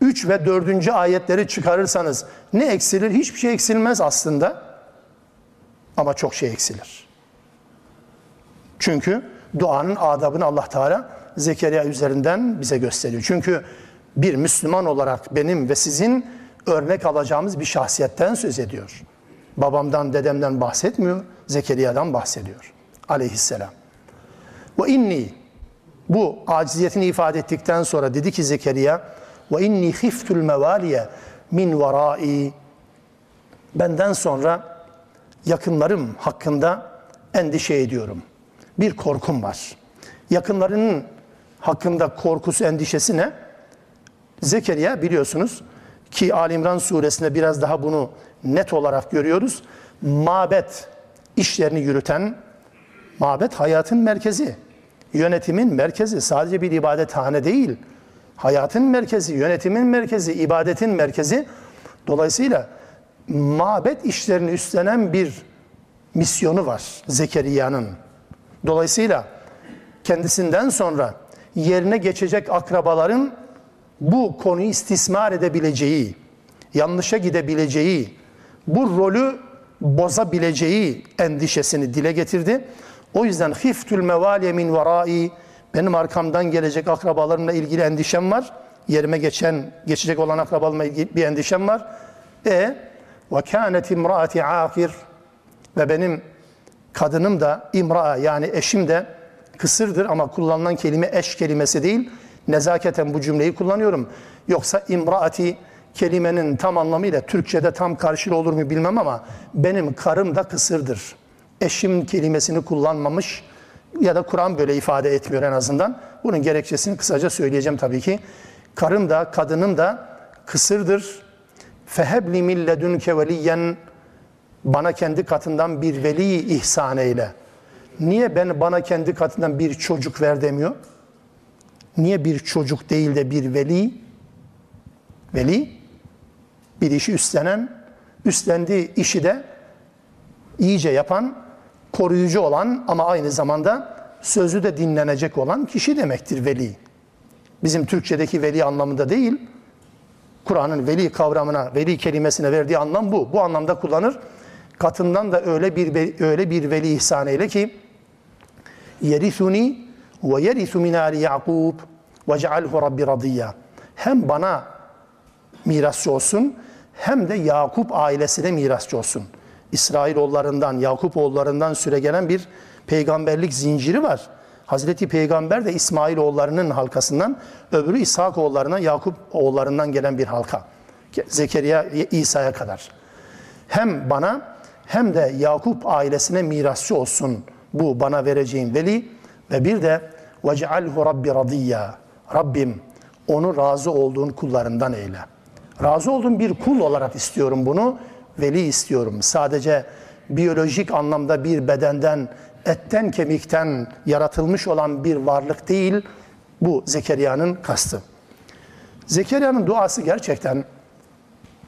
3 ve 4. ayetleri çıkarırsanız ne eksilir? Hiçbir şey eksilmez aslında. Ama çok şey eksilir. Çünkü duanın adabını Allah Teala Zekeriya üzerinden bize gösteriyor. Çünkü bir Müslüman olarak benim ve sizin örnek alacağımız bir şahsiyetten söz ediyor. Babamdan, dedemden bahsetmiyor, Zekeriya'dan bahsediyor. Aleyhisselam. Ve inni bu aciziyetini ifade ettikten sonra dedi ki Zekeriya ve inni khiftul mevaliye min varai benden sonra yakınlarım hakkında endişe ediyorum. Bir korkum var. Yakınlarının hakkında korkusu, endişesi ne? Zekeriya biliyorsunuz ki Ali İmran suresinde biraz daha bunu net olarak görüyoruz. Mabet işlerini yürüten, mabet hayatın merkezi, yönetimin merkezi, sadece bir ibadethane değil, hayatın merkezi, yönetimin merkezi, ibadetin merkezi. Dolayısıyla mabet işlerini üstlenen bir misyonu var Zekeriya'nın. Dolayısıyla kendisinden sonra yerine geçecek akrabaların bu konuyu istismar edebileceği, yanlışa gidebileceği, bu rolü bozabileceği endişesini dile getirdi. O yüzden hiftül mevaliye min varai benim arkamdan gelecek akrabalarımla ilgili endişem var. Yerime geçen, geçecek olan akrabalarımla ilgili bir endişem var. E Ve kânet imraati akir ve benim kadınım da imraa yani eşim de kısırdır ama kullanılan kelime eş kelimesi değil. Nezaketen bu cümleyi kullanıyorum. Yoksa imraati kelimenin tam anlamıyla Türkçe'de tam karşılığı olur mu bilmem ama benim karım da kısırdır. Eşim kelimesini kullanmamış ya da Kur'an böyle ifade etmiyor en azından. Bunun gerekçesini kısaca söyleyeceğim tabii ki. Karım da kadınım da kısırdır. Fehebli milledünke veliyen bana kendi katından bir veli ihsan eyle. Niye ben bana kendi katından bir çocuk ver demiyor? Niye bir çocuk değil de bir veli? Veli bir işi üstlenen, üstlendiği işi de iyice yapan, koruyucu olan ama aynı zamanda sözü de dinlenecek olan kişi demektir veli. Bizim Türkçedeki veli anlamında değil, Kur'an'ın veli kavramına, veli kelimesine verdiği anlam bu. Bu anlamda kullanır. Katından da öyle bir öyle bir veli ihsan eyle ki yerisuni ve yerisu min ali Yakub ve cealhu rabbi radiyya. Hem bana mirasçı olsun hem de Yakup ailesine mirasçı olsun. İsrailoğullarından, Yakup oğullarından süre gelen bir peygamberlik zinciri var. Hazreti Peygamber de İsmail oğullarının halkasından, öbürü İshak oğullarına, Yakup oğullarından gelen bir halka. Zekeriya, İsa'ya kadar. Hem bana hem de Yakup ailesine mirasçı olsun bu bana vereceğin veli ve bir de وَجْعَلْهُ Rabbi radiyya. Rabbim onu razı olduğun kullarından eyle. Razı olduğum bir kul olarak istiyorum bunu. Veli istiyorum. Sadece biyolojik anlamda bir bedenden, etten kemikten yaratılmış olan bir varlık değil. Bu Zekeriya'nın kastı. Zekeriya'nın duası gerçekten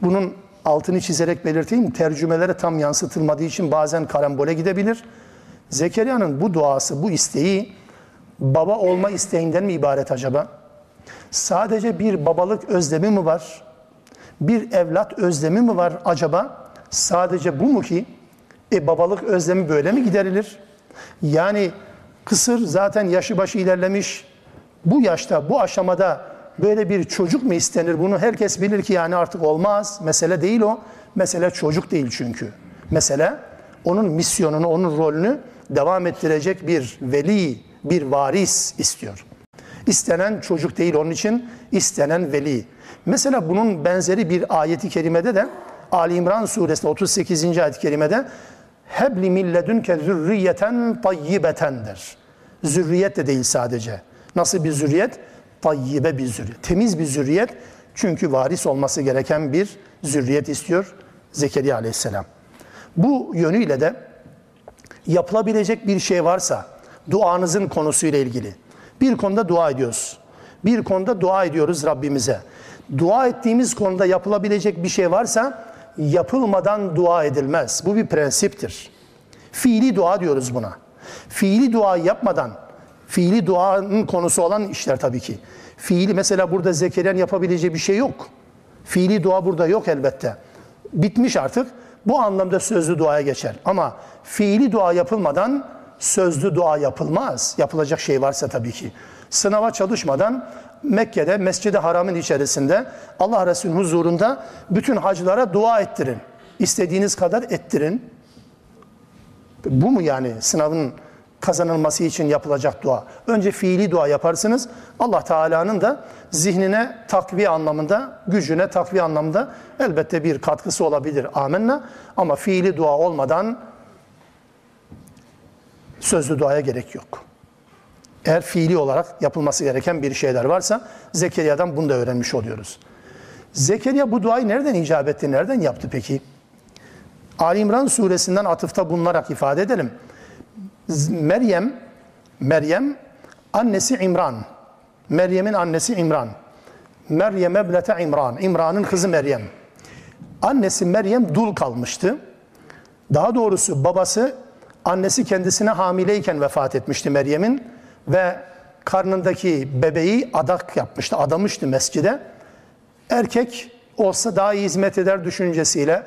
bunun altını çizerek belirteyim. Tercümelere tam yansıtılmadığı için bazen karambole gidebilir. Zekeriya'nın bu duası, bu isteği baba olma isteğinden mi ibaret acaba? Sadece bir babalık özlemi mi var? Bir evlat özlemi mi var acaba? Sadece bu mu ki? E babalık özlemi böyle mi giderilir? Yani kısır zaten yaşı başı ilerlemiş. Bu yaşta, bu aşamada böyle bir çocuk mu istenir? Bunu herkes bilir ki yani artık olmaz. Mesele değil o. Mesele çocuk değil çünkü. Mesele onun misyonunu, onun rolünü devam ettirecek bir veli, bir varis istiyor. İstenen çocuk değil onun için istenen veli. Mesela bunun benzeri bir ayeti kerimede de Ali İmran suresinde 38. ayet-i kerimede hebli milledünke zürriyeten tayyibetendir. Zürriyet de değil sadece. Nasıl bir zürriyet? Tayyibe bir zürriyet. Temiz bir zürriyet. Çünkü varis olması gereken bir zürriyet istiyor Zekeriya aleyhisselam. Bu yönüyle de yapılabilecek bir şey varsa duanızın konusuyla ilgili bir konuda dua ediyoruz. Bir konuda dua ediyoruz Rabbimize. Dua ettiğimiz konuda yapılabilecek bir şey varsa yapılmadan dua edilmez. Bu bir prensiptir. Fiili dua diyoruz buna. Fiili dua yapmadan, fiili duanın konusu olan işler tabii ki. Fiili mesela burada Zekeriya'nın yapabileceği bir şey yok. Fiili dua burada yok elbette. Bitmiş artık. Bu anlamda sözlü duaya geçer. Ama fiili dua yapılmadan sözlü dua yapılmaz. Yapılacak şey varsa tabii ki. Sınava çalışmadan Mekke'de, Mescid-i Haram'ın içerisinde Allah Resulü'nün huzurunda bütün hacılara dua ettirin. İstediğiniz kadar ettirin. Bu mu yani sınavın kazanılması için yapılacak dua? Önce fiili dua yaparsınız. Allah Teala'nın da zihnine takviye anlamında, gücüne takviye anlamında elbette bir katkısı olabilir. Amenna. Ama fiili dua olmadan sözlü duaya gerek yok. Eğer fiili olarak yapılması gereken bir şeyler varsa Zekeriya'dan bunu da öğrenmiş oluyoruz. Zekeriya bu duayı nereden icap etti, nereden yaptı peki? Ali İmran suresinden atıfta bulunarak ifade edelim. Meryem, Meryem annesi İmran. Meryem'in annesi İmran. Meryem eblete İmran. İmran'ın kızı Meryem. Annesi Meryem dul kalmıştı. Daha doğrusu babası annesi kendisine hamileyken vefat etmişti Meryem'in ve karnındaki bebeği adak yapmıştı, adamıştı mescide. Erkek olsa daha iyi hizmet eder düşüncesiyle,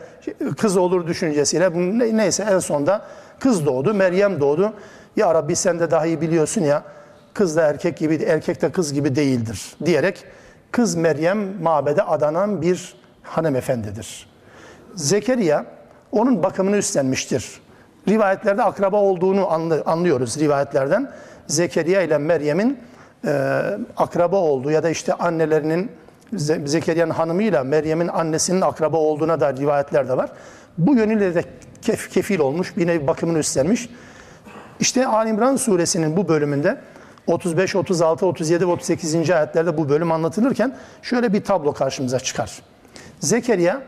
kız olur düşüncesiyle, neyse en sonunda kız doğdu, Meryem doğdu. Ya Rabbi sen de daha iyi biliyorsun ya, kız da erkek gibi, erkek de kız gibi değildir diyerek kız Meryem mabede adanan bir hanımefendidir. Zekeriya onun bakımını üstlenmiştir. Rivayetlerde akraba olduğunu anlı- anlıyoruz rivayetlerden. Zekeriya ile Meryem'in e, akraba olduğu ya da işte annelerinin Ze- Zekeriya'nın hanımıyla Meryem'in annesinin akraba olduğuna dair rivayetler de var. Bu yönüyle de kef- kefil olmuş, bir nevi bakımını üstlenmiş. İşte Ali İmran suresinin bu bölümünde 35, 36, 37 ve 38. ayetlerde bu bölüm anlatılırken şöyle bir tablo karşımıza çıkar. Zekeriya,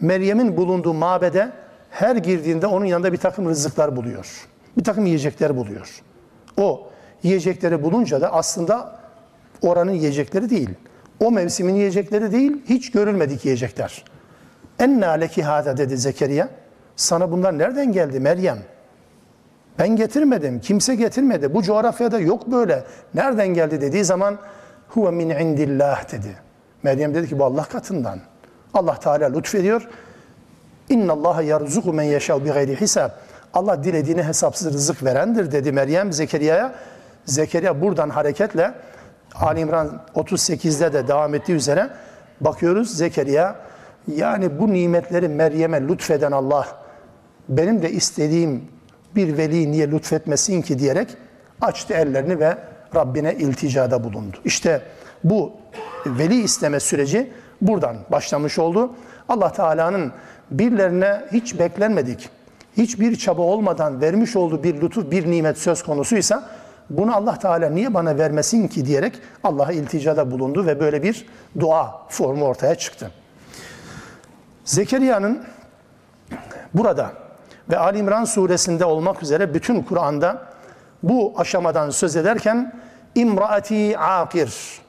Meryem'in bulunduğu mabede her girdiğinde onun yanında bir takım rızıklar buluyor. Bir takım yiyecekler buluyor. O yiyecekleri bulunca da aslında oranın yiyecekleri değil. O mevsimin yiyecekleri değil, hiç görülmedik yiyecekler. Enna leki hâzâ dedi Zekeriya. Sana bunlar nereden geldi Meryem? Ben getirmedim. Kimse getirmedi. Bu coğrafyada yok böyle. Nereden geldi dediği zaman huve min indillah dedi. Meryem dedi ki bu Allah katından. Allah Teala lütfediyor. İnna Allah yerzuku men yeşâ bi gayri hisab. Allah dilediğine hesapsız rızık verendir dedi Meryem Zekeriya'ya. Zekeriya buradan hareketle Ali İmran 38'de de devam ettiği üzere bakıyoruz Zekeriya yani bu nimetleri Meryem'e lütfeden Allah benim de istediğim bir veli niye lütfetmesin ki diyerek açtı ellerini ve Rabbine ilticada bulundu. İşte bu veli isteme süreci buradan başlamış oldu. Allah Teala'nın birilerine hiç beklenmedik, hiçbir çaba olmadan vermiş olduğu bir lütuf, bir nimet söz konusuysa bunu Allah Teala niye bana vermesin ki diyerek Allah'a ilticada bulundu ve böyle bir dua formu ortaya çıktı. Zekeriya'nın burada ve Ali İmran suresinde olmak üzere bütün Kur'an'da bu aşamadan söz ederken imraati akir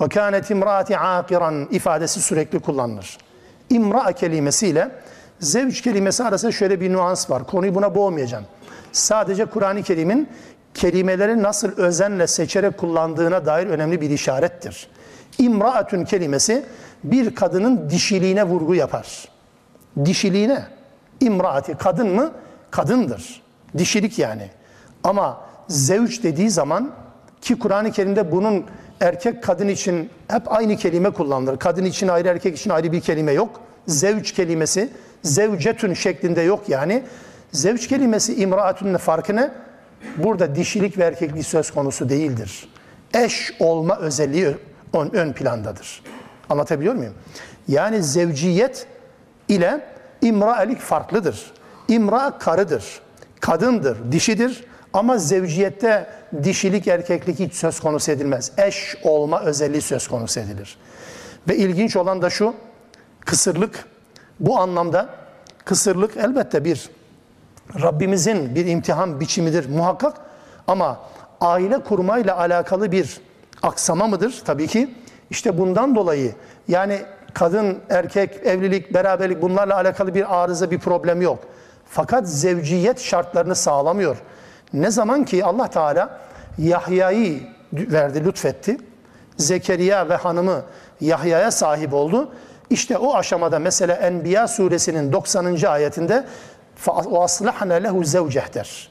ve kânet imraati akiran ifadesi sürekli kullanılır. İmra kelimesiyle zevç kelimesi arasında şöyle bir nüans var. Konuyu buna boğmayacağım. Sadece Kur'an-ı Kerim'in kelimeleri nasıl özenle seçerek kullandığına dair önemli bir işarettir. İmraatün kelimesi bir kadının dişiliğine vurgu yapar. Dişiliğine. İmraati kadın mı? Kadındır. Dişilik yani. Ama zevç dediği zaman ki Kur'an-ı Kerim'de bunun erkek kadın için hep aynı kelime kullanılır. Kadın için ayrı erkek için ayrı bir kelime yok. Zevç kelimesi zevcetün şeklinde yok yani. Zevç kelimesi imraatünle farkı ne? Burada dişilik ve erkeklik söz konusu değildir. Eş olma özelliği ön, ön plandadır. Anlatabiliyor muyum? Yani zevciyet ile imraelik farklıdır. İmra karıdır, kadındır, dişidir ama zevciyette dişilik erkeklik hiç söz konusu edilmez. Eş olma özelliği söz konusu edilir. Ve ilginç olan da şu, kısırlık bu anlamda kısırlık elbette bir Rabbimizin bir imtihan biçimidir muhakkak ama aile kurmayla alakalı bir aksama mıdır? Tabii ki. İşte bundan dolayı yani kadın, erkek, evlilik, beraberlik bunlarla alakalı bir arıza, bir problem yok. Fakat zevciyet şartlarını sağlamıyor. Ne zaman ki Allah Teala Yahya'yı verdi, lütfetti. Zekeriya ve hanımı Yahya'ya sahip oldu. İşte o aşamada mesela Enbiya suresinin 90. ayetinde وَاصْلَحْنَا lehu zevceh der.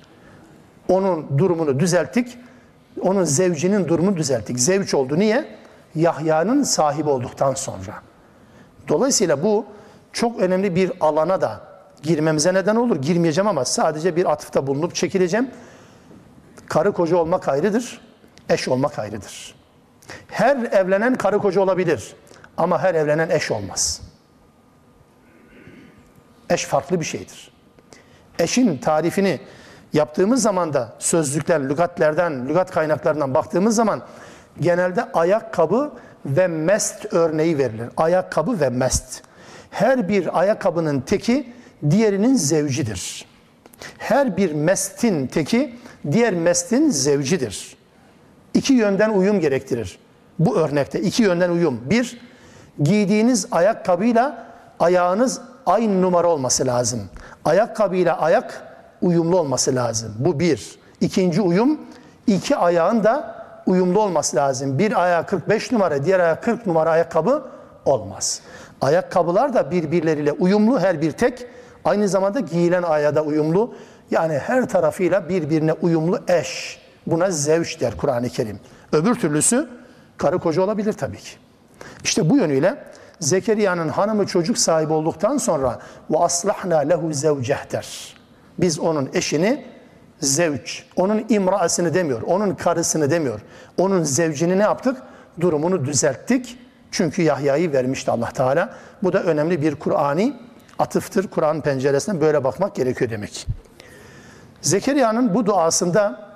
Onun durumunu düzelttik. Onun zevcinin durumunu düzelttik. Zevç oldu. Niye? Yahya'nın sahibi olduktan sonra. Dolayısıyla bu çok önemli bir alana da girmemize neden olur. Girmeyeceğim ama sadece bir atıfta bulunup çekileceğim. Karı koca olmak ayrıdır, eş olmak ayrıdır. Her evlenen karı koca olabilir ama her evlenen eş olmaz. Eş farklı bir şeydir. Eşin tarifini yaptığımız zaman da sözlükler, lügatlerden, lügat kaynaklarından baktığımız zaman genelde ayakkabı ve mest örneği verilir. Ayakkabı ve mest. Her bir ayakkabının teki diğerinin zevcidir. Her bir mestin teki diğer mestin zevcidir. İki yönden uyum gerektirir. Bu örnekte iki yönden uyum. Bir, giydiğiniz ayakkabıyla ayağınız aynı numara olması lazım. Ayakkabıyla ayak uyumlu olması lazım. Bu bir. İkinci uyum, iki ayağın da uyumlu olması lazım. Bir ayağı 45 numara, diğer ayağı 40 numara ayakkabı olmaz. Ayakkabılar da birbirleriyle uyumlu her bir tek. Aynı zamanda giyilen ayağa da uyumlu. Yani her tarafıyla birbirine uyumlu eş. Buna zevç der Kur'an-ı Kerim. Öbür türlüsü karı koca olabilir tabii ki. İşte bu yönüyle Zekeriya'nın hanımı çocuk sahibi olduktan sonra ve aslahna lehu zevceh der. Biz onun eşini zevç, onun imraasını demiyor, onun karısını demiyor. Onun zevcini ne yaptık? Durumunu düzelttik. Çünkü Yahya'yı vermişti Allah Teala. Bu da önemli bir Kur'ani atıftır. Kur'an penceresinden böyle bakmak gerekiyor demek. Zekeriya'nın bu duasında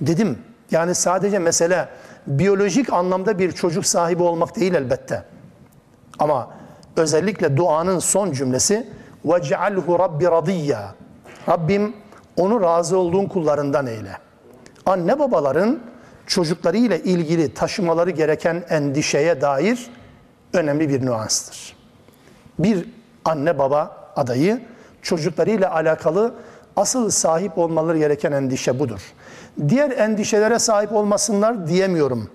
dedim yani sadece mesele biyolojik anlamda bir çocuk sahibi olmak değil elbette. Ama özellikle duanın son cümlesi وَجْعَلْهُ رَبِّ رَضِيًّا Rabbim onu razı olduğun kullarından eyle. Anne babaların çocuklarıyla ilgili taşımaları gereken endişeye dair önemli bir nüanstır. Bir anne baba adayı çocuklarıyla alakalı asıl sahip olmaları gereken endişe budur. Diğer endişelere sahip olmasınlar diyemiyorum.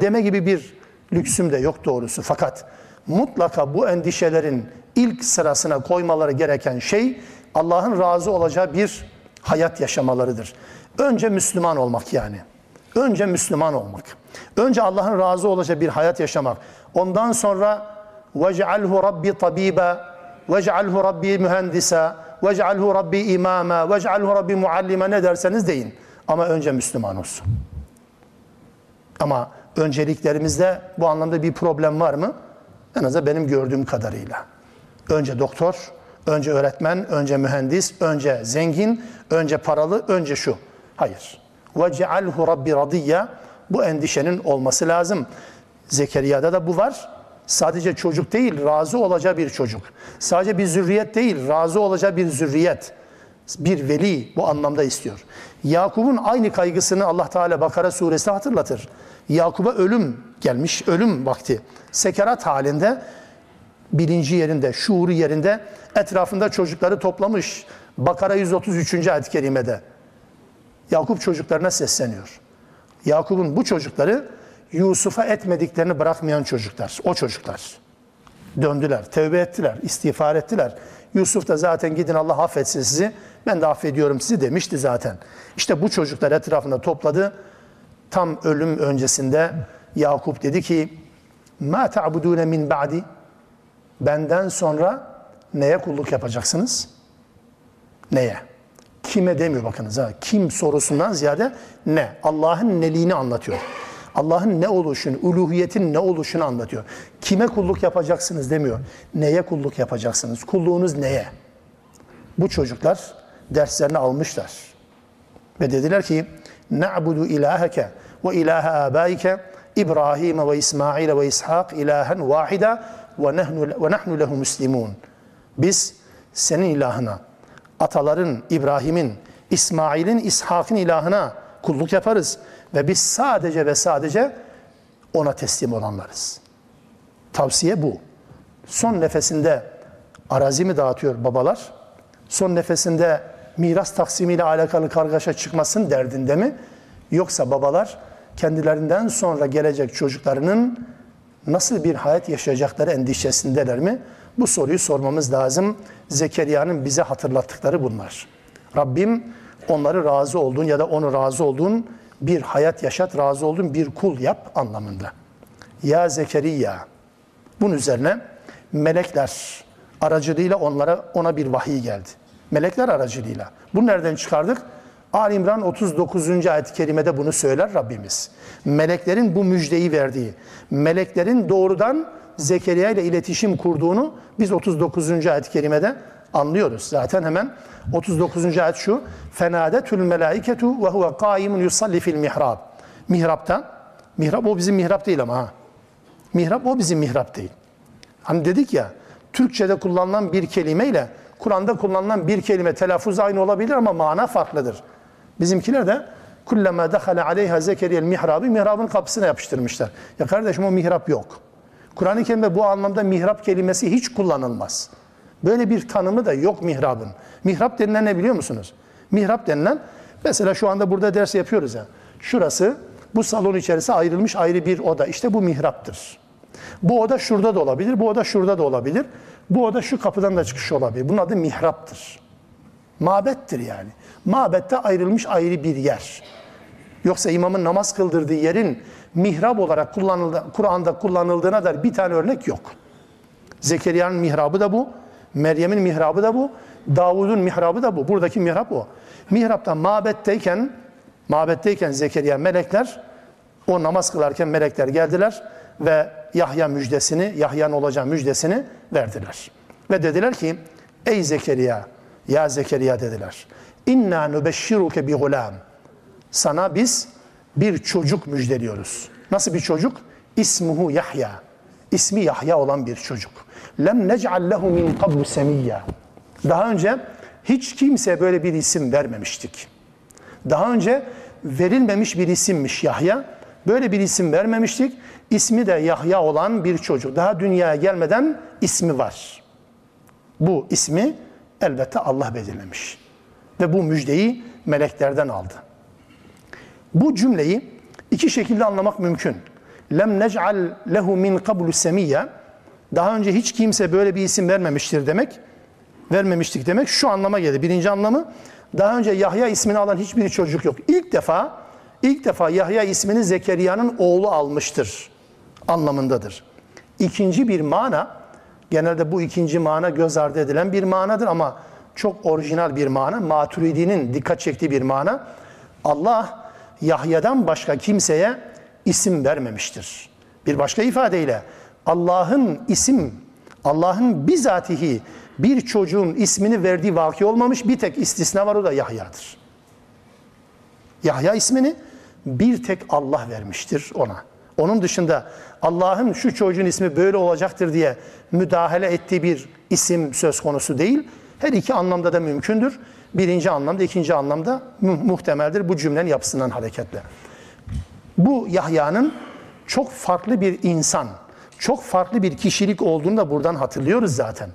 Deme gibi bir lüksüm de yok doğrusu. Fakat mutlaka bu endişelerin ilk sırasına koymaları gereken şey Allah'ın razı olacağı bir hayat yaşamalarıdır. Önce Müslüman olmak yani. Önce Müslüman olmak. Önce Allah'ın razı olacağı bir hayat yaşamak. Ondan sonra وَجْعَلْهُ Rabbi tabiba وَجْعَلْهُ Rabbi mühendisa وَجْعَلْهُ Rabbi imama وَجْعَلْهُ Rabbi muallime ne derseniz deyin. Ama önce Müslüman olsun. Ama önceliklerimizde bu anlamda bir problem var mı? En azından benim gördüğüm kadarıyla. Önce doktor, önce öğretmen, önce mühendis, önce zengin, önce paralı, önce şu. Hayır. وَجَعَلْهُ رَبِّ رَضِيَّ Bu endişenin olması lazım. Zekeriya'da da bu var. Sadece çocuk değil, razı olacağı bir çocuk. Sadece bir zürriyet değil, razı olacağı bir zürriyet. Bir veli bu anlamda istiyor. Yakup'un aynı kaygısını Allah Teala Bakara suresi hatırlatır. Yakup'a ölüm gelmiş, ölüm vakti. Sekerat halinde, bilinci yerinde, şuuru yerinde, etrafında çocukları toplamış. Bakara 133. ayet-i kerimede. Yakup çocuklarına sesleniyor. Yakup'un bu çocukları Yusuf'a etmediklerini bırakmayan çocuklar. O çocuklar. Döndüler, tevbe ettiler, istiğfar ettiler. Yusuf da zaten gidin Allah affetsin sizi, ben de affediyorum sizi demişti zaten. İşte bu çocuklar etrafında topladı. Tam ölüm öncesinde Yakup dedi ki, Ma ta'budune min ba'di? Benden sonra neye kulluk yapacaksınız? Neye? Kime demiyor bakınız ha. Kim sorusundan ziyade ne? Allah'ın neliğini anlatıyor. Allah'ın ne oluşunu, uluhiyetin ne oluşunu anlatıyor. Kime kulluk yapacaksınız demiyor. Neye kulluk yapacaksınız? Kulluğunuz neye? Bu çocuklar derslerini almışlar. Ve dediler ki ilaheke ve ilahe abaike İbrahim ve İsmail ve İshak ilahen vahida ve nahnu ve nahnu lehu muslimun. Biz senin ilahına, ataların İbrahim'in, İsmail'in, İshak'ın ilahına kulluk yaparız ve biz sadece ve sadece ona teslim olanlarız. Tavsiye bu. Son nefesinde arazi mi dağıtıyor babalar? Son nefesinde miras taksimiyle alakalı kargaşa çıkmasın derdinde mi? Yoksa babalar kendilerinden sonra gelecek çocuklarının nasıl bir hayat yaşayacakları endişesindeler mi? Bu soruyu sormamız lazım. Zekeriya'nın bize hatırlattıkları bunlar. Rabbim onları razı olduğun ya da onu razı olduğun bir hayat yaşat, razı olduğun bir kul yap anlamında. Ya Zekeriya. Bunun üzerine melekler aracılığıyla onlara ona bir vahiy geldi. Melekler aracılığıyla. Bunu nereden çıkardık? Ali İmran 39. ayet-i kerimede bunu söyler Rabbimiz. Meleklerin bu müjdeyi verdiği, meleklerin doğrudan Zekeriya ile iletişim kurduğunu biz 39. ayet-i kerimede anlıyoruz. Zaten hemen 39. ayet şu. Fenadetül melaiketu ve huve kaimun yusalli fil mihrab. Mihrapta. Mihrap o bizim mihrap değil ama ha. Mihrap o bizim mihrap değil. Hani dedik ya Türkçe'de kullanılan bir kelimeyle Kur'an'da kullanılan bir kelime telaffuz aynı olabilir ama mana farklıdır. Bizimkiler de kullama dehale aleyha zekeriyel mihrabı mihrabın kapısına yapıştırmışlar. Ya kardeşim o mihrap yok. Kur'an-ı Kerim'de bu anlamda mihrap kelimesi hiç kullanılmaz. Böyle bir tanımı da yok mihrabın. Mihrap denilen ne biliyor musunuz? Mihrap denilen mesela şu anda burada ders yapıyoruz ya. Şurası bu salon içerisinde ayrılmış ayrı bir oda. İşte bu mihraptır. Bu oda şurada da olabilir, bu oda şurada da olabilir. Bu oda şu kapıdan da çıkış olabilir. Bunun adı mihraptır. Mabettir yani. Mabette ayrılmış ayrı bir yer. Yoksa imamın namaz kıldırdığı yerin mihrap olarak kullanıldı, Kur'an'da kullanıldığına dair bir tane örnek yok. Zekeriya'nın mihrabı da bu. Meryem'in mihrabı da bu. Davud'un mihrabı da bu. Buradaki mihrap o. Mihrapta mabetteyken mabetteyken Zekeriya melekler o namaz kılarken melekler geldiler ve Yahya müjdesini, Yahya'nın olacağı müjdesini verdiler. Ve dediler ki ey Zekeriya, ya Zekeriya dediler. İnna nübeşşiruke bi gulam. Sana biz bir çocuk müjdeliyoruz. Nasıl bir çocuk? İsmuhu Yahya. İsmi Yahya olan bir çocuk. Lem nec'al lehu min qablu semiyya. Daha önce hiç kimseye böyle bir isim vermemiştik. Daha önce verilmemiş bir isimmiş Yahya. Böyle bir isim vermemiştik. İsmi de Yahya olan bir çocuk. Daha dünyaya gelmeden ismi var. Bu ismi elbette Allah belirlemiş. Ve bu müjdeyi meleklerden aldı. Bu cümleyi iki şekilde anlamak mümkün. Lem nec'al lehu min qablu semiyya. Daha önce hiç kimse böyle bir isim vermemiştir demek. Vermemiştik demek şu anlama geldi. Birinci anlamı daha önce Yahya ismini alan hiçbir çocuk yok. İlk defa ilk defa Yahya ismini Zekeriya'nın oğlu almıştır anlamındadır. İkinci bir mana genelde bu ikinci mana göz ardı edilen bir manadır ama çok orijinal bir mana. Maturidi'nin dikkat çektiği bir mana. Allah Yahya'dan başka kimseye isim vermemiştir. Bir başka ifadeyle Allah'ın isim, Allah'ın bizatihi bir çocuğun ismini verdiği vaki olmamış bir tek istisna var o da Yahya'dır. Yahya ismini bir tek Allah vermiştir ona. Onun dışında Allah'ın şu çocuğun ismi böyle olacaktır diye müdahale ettiği bir isim söz konusu değil. Her iki anlamda da mümkündür. Birinci anlamda, ikinci anlamda mu- muhtemeldir bu cümlenin yapısından hareketle. Bu Yahya'nın çok farklı bir insan, çok farklı bir kişilik olduğunu da buradan hatırlıyoruz zaten.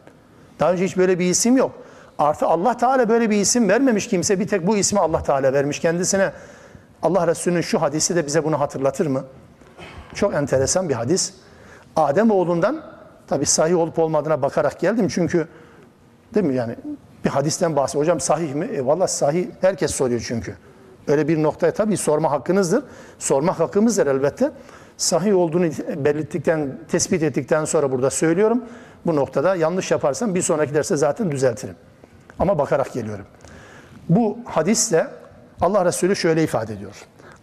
Daha önce hiç böyle bir isim yok. Artı Allah Teala böyle bir isim vermemiş kimse. Bir tek bu ismi Allah Teala vermiş kendisine. Allah Resulü'nün şu hadisi de bize bunu hatırlatır mı? Çok enteresan bir hadis. Adem oğlundan tabi sahih olup olmadığına bakarak geldim çünkü değil mi yani bir hadisten bahsediyor. Hocam sahih mi? E, Valla sahih herkes soruyor çünkü. Öyle bir noktaya tabii sorma hakkınızdır. Sormak hakkımızdır elbette. Sahih olduğunu belirttikten, tespit ettikten sonra burada söylüyorum. Bu noktada yanlış yaparsam bir sonraki derste zaten düzeltirim. Ama bakarak geliyorum. Bu hadisle Allah Resulü şöyle ifade ediyor.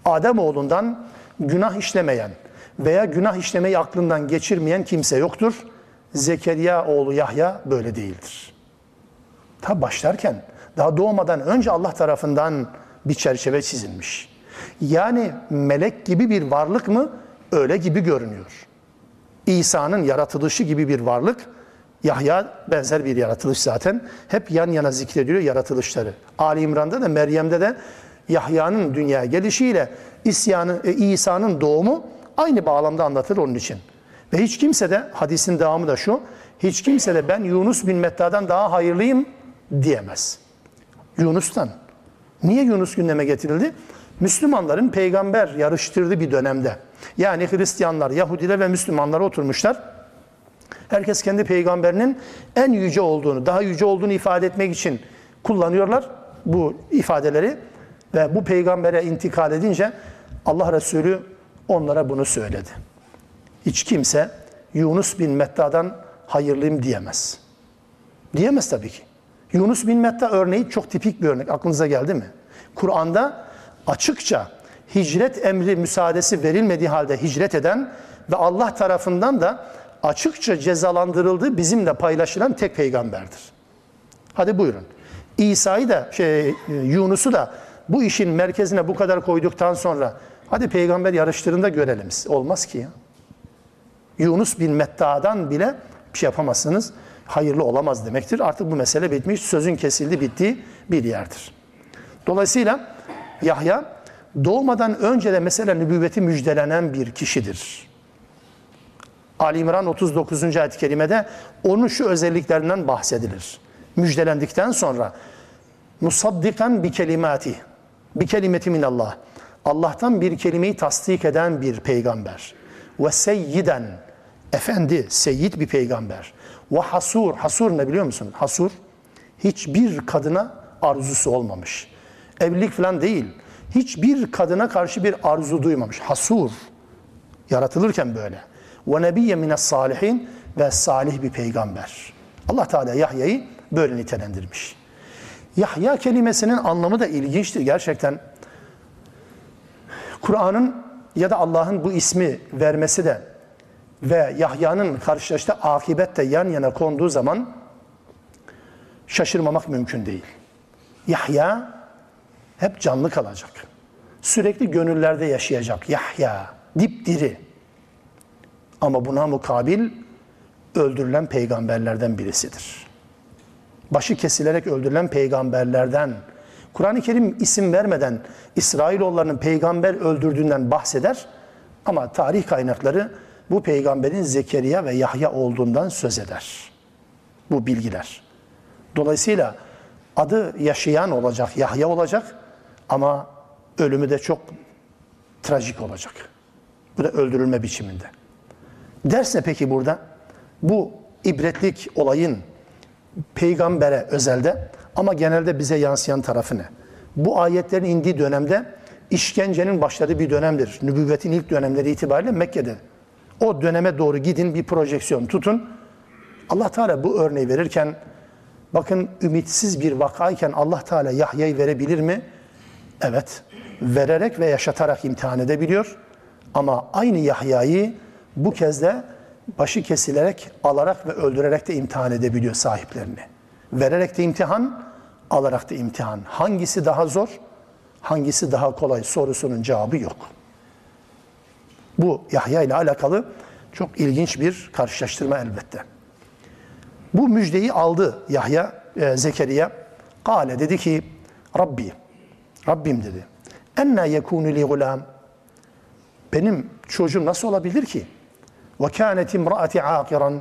Adem oğlundan günah işlemeyen veya günah işlemeyi aklından geçirmeyen kimse yoktur. Zekeriya oğlu Yahya böyle değildir. Ta başlarken daha doğmadan önce Allah tarafından bir çerçeve çizilmiş. Yani melek gibi bir varlık mı? Öyle gibi görünüyor. İsa'nın yaratılışı gibi bir varlık. Yahya benzer bir yaratılış zaten. Hep yan yana zikrediliyor yaratılışları. Ali İmran'da da Meryem'de de Yahya'nın dünyaya gelişiyle isyanı, e, İsa'nın doğumu aynı bağlamda anlatılır onun için. Ve hiç kimse de hadisin devamı da şu. Hiç kimse de ben Yunus bin Metta'dan daha hayırlıyım diyemez. Yunus'tan. Niye Yunus gündeme getirildi? Müslümanların peygamber yarıştırdığı bir dönemde. Yani Hristiyanlar, Yahudiler ve Müslümanlar oturmuşlar. Herkes kendi peygamberinin en yüce olduğunu, daha yüce olduğunu ifade etmek için kullanıyorlar bu ifadeleri. Ve bu peygambere intikal edince Allah Resulü onlara bunu söyledi. Hiç kimse Yunus bin Metta'dan hayırlıyım diyemez. Diyemez tabii ki. Yunus bin Metta örneği çok tipik bir örnek. Aklınıza geldi mi? Kur'an'da açıkça hicret emri müsaadesi verilmediği halde hicret eden ve Allah tarafından da açıkça cezalandırıldığı bizimle paylaşılan tek peygamberdir. Hadi buyurun. İsa'yı da şey Yunus'u da bu işin merkezine bu kadar koyduktan sonra hadi peygamber yarıştırında görelim. Olmaz ki ya. Yunus bin Metta'dan bile bir şey yapamazsınız. Hayırlı olamaz demektir. Artık bu mesele bitmiş. Sözün kesildi bittiği bir yerdir. Dolayısıyla Yahya doğmadan önce de mesela nübüvveti müjdelenen bir kişidir. Ali İmran 39. ayet-i kerimede onun şu özelliklerinden bahsedilir. Müjdelendikten sonra musaddikan bi kelimati bi kelimeti min Allah. Allah'tan bir kelimeyi tasdik eden bir peygamber. Ve seyyiden efendi, seyyid bir peygamber. Ve hasur, hasur ne biliyor musun? Hasur hiçbir kadına arzusu olmamış. Evlilik falan değil. Hiçbir kadına karşı bir arzu duymamış. Hasur. Yaratılırken böyle. Ve nebiyye mines salihin ve salih bir peygamber. Allah Teala Yahya'yı böyle nitelendirmiş. Yahya kelimesinin anlamı da ilginçtir gerçekten. Kur'an'ın ya da Allah'ın bu ismi vermesi de ve Yahya'nın karşılaştığı akibette yan yana konduğu zaman şaşırmamak mümkün değil. Yahya hep canlı kalacak. Sürekli gönüllerde yaşayacak. Yahya, dipdiri. Ama buna mukabil öldürülen peygamberlerden birisidir. Başı kesilerek öldürülen peygamberlerden, Kur'an-ı Kerim isim vermeden İsrailoğullarının peygamber öldürdüğünden bahseder ama tarih kaynakları bu peygamberin Zekeriya ve Yahya olduğundan söz eder. Bu bilgiler. Dolayısıyla adı yaşayan olacak, Yahya olacak ama ölümü de çok trajik olacak. Bu da öldürülme biçiminde. Ders ne peki burada? Bu ibretlik olayın peygambere özelde ama genelde bize yansıyan tarafı ne? Bu ayetlerin indiği dönemde işkencenin başladığı bir dönemdir. Nübüvvetin ilk dönemleri itibariyle Mekke'de. O döneme doğru gidin bir projeksiyon tutun. Allah Teala bu örneği verirken bakın ümitsiz bir vakayken Allah Teala Yahya'yı verebilir mi? Evet. Vererek ve yaşatarak imtihan edebiliyor. Ama aynı Yahya'yı bu kez de başı kesilerek, alarak ve öldürerek de imtihan edebiliyor sahiplerini. Vererek de imtihan, alarak da imtihan. Hangisi daha zor, hangisi daha kolay sorusunun cevabı yok. Bu Yahya ile alakalı çok ilginç bir karşılaştırma elbette. Bu müjdeyi aldı Yahya, e, Zekeriya. Kale dedi ki, Rabbi, Rabbim dedi. Enna yekunu li gulam. Benim çocuğum nasıl olabilir ki? Ve kânet imraati âkiran.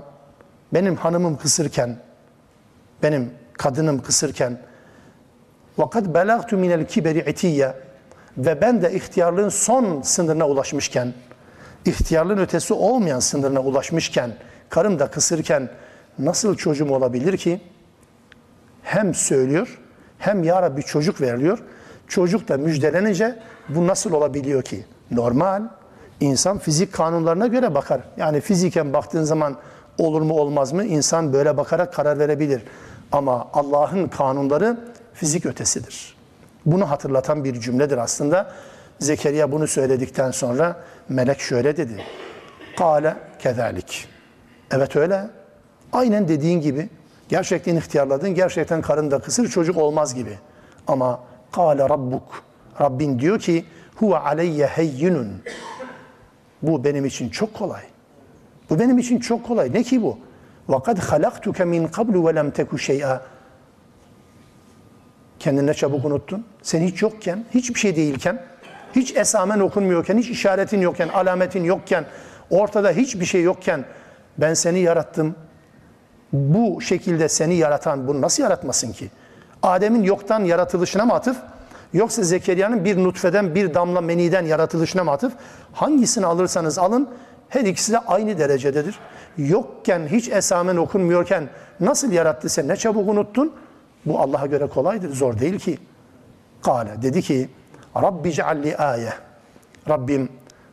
Benim hanımım kısırken, benim kadınım kısırken ve kad belagtu minel kiberi itiyye ve ben de ihtiyarlığın son sınırına ulaşmışken, ihtiyarlığın ötesi olmayan sınırına ulaşmışken, karım da kısırken nasıl çocuğum olabilir ki? Hem söylüyor, hem ya Rabbi çocuk veriliyor. Çocuk da müjdelenince bu nasıl olabiliyor ki? Normal. İnsan fizik kanunlarına göre bakar. Yani fiziken baktığın zaman olur mu olmaz mı? İnsan böyle bakarak karar verebilir. Ama Allah'ın kanunları fizik ötesidir. Bunu hatırlatan bir cümledir aslında. Zekeriya bunu söyledikten sonra melek şöyle dedi. Kale kezalik. Evet öyle. Aynen dediğin gibi. Gerçekten ihtiyarladın, gerçekten karın da kısır, çocuk olmaz gibi. Ama kâle rabbuk. Rabbin diyor ki huve aleyye heyyinun. Bu benim için çok kolay. Bu benim için çok kolay. Ne ki bu? وَقَدْ خَلَقْتُكَ مِنْ قَبْلُ وَلَمْ تَكُ شَيْئًا Kendini çabuk unuttun. Sen hiç yokken, hiçbir şey değilken, hiç esamen okunmuyorken, hiç işaretin yokken, alametin yokken, ortada hiçbir şey yokken ben seni yarattım. Bu şekilde seni yaratan bunu nasıl yaratmasın ki? Adem'in yoktan yaratılışına mı atıf? Yoksa Zekeriya'nın bir nutfeden, bir damla meniden yaratılışına mı atıf? Hangisini alırsanız alın, her ikisi de aynı derecededir. Yokken, hiç esamen okunmuyorken nasıl yarattı sen? Ne çabuk unuttun? Bu Allah'a göre kolaydır, zor değil ki. Kale, dedi ki, Rabbi cealli ayet. Rabbim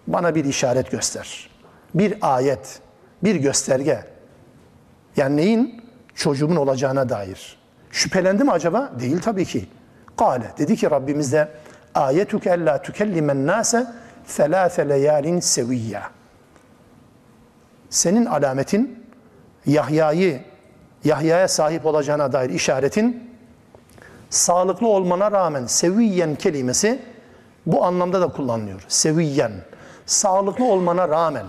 bana bir işaret göster. Bir ayet, bir gösterge. Yani neyin? Çocuğumun olacağına dair. Şüphelendi mi acaba? Değil tabii ki. Kale, dedi ki Rabbimiz de, ayetuke ella tükellimen nase thelâfe leyalin seviyya. Senin alametin Yahya'yı Yahya'ya sahip olacağına dair işaretin sağlıklı olmana rağmen seviyen kelimesi bu anlamda da kullanılıyor. Seviyen. Sağlıklı olmana rağmen.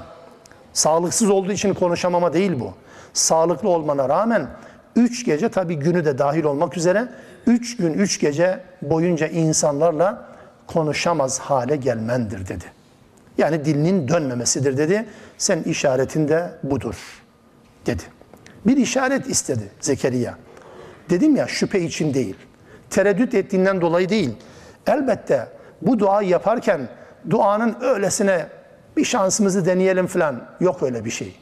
Sağlıksız olduğu için konuşamama değil bu. Sağlıklı olmana rağmen üç gece tabi günü de dahil olmak üzere üç gün üç gece boyunca insanlarla konuşamaz hale gelmendir dedi. Yani dilinin dönmemesidir dedi. Sen işaretin de budur dedi. Bir işaret istedi Zekeriya. Dedim ya şüphe için değil. Tereddüt ettiğinden dolayı değil. Elbette bu duayı yaparken duanın öylesine bir şansımızı deneyelim falan yok öyle bir şey.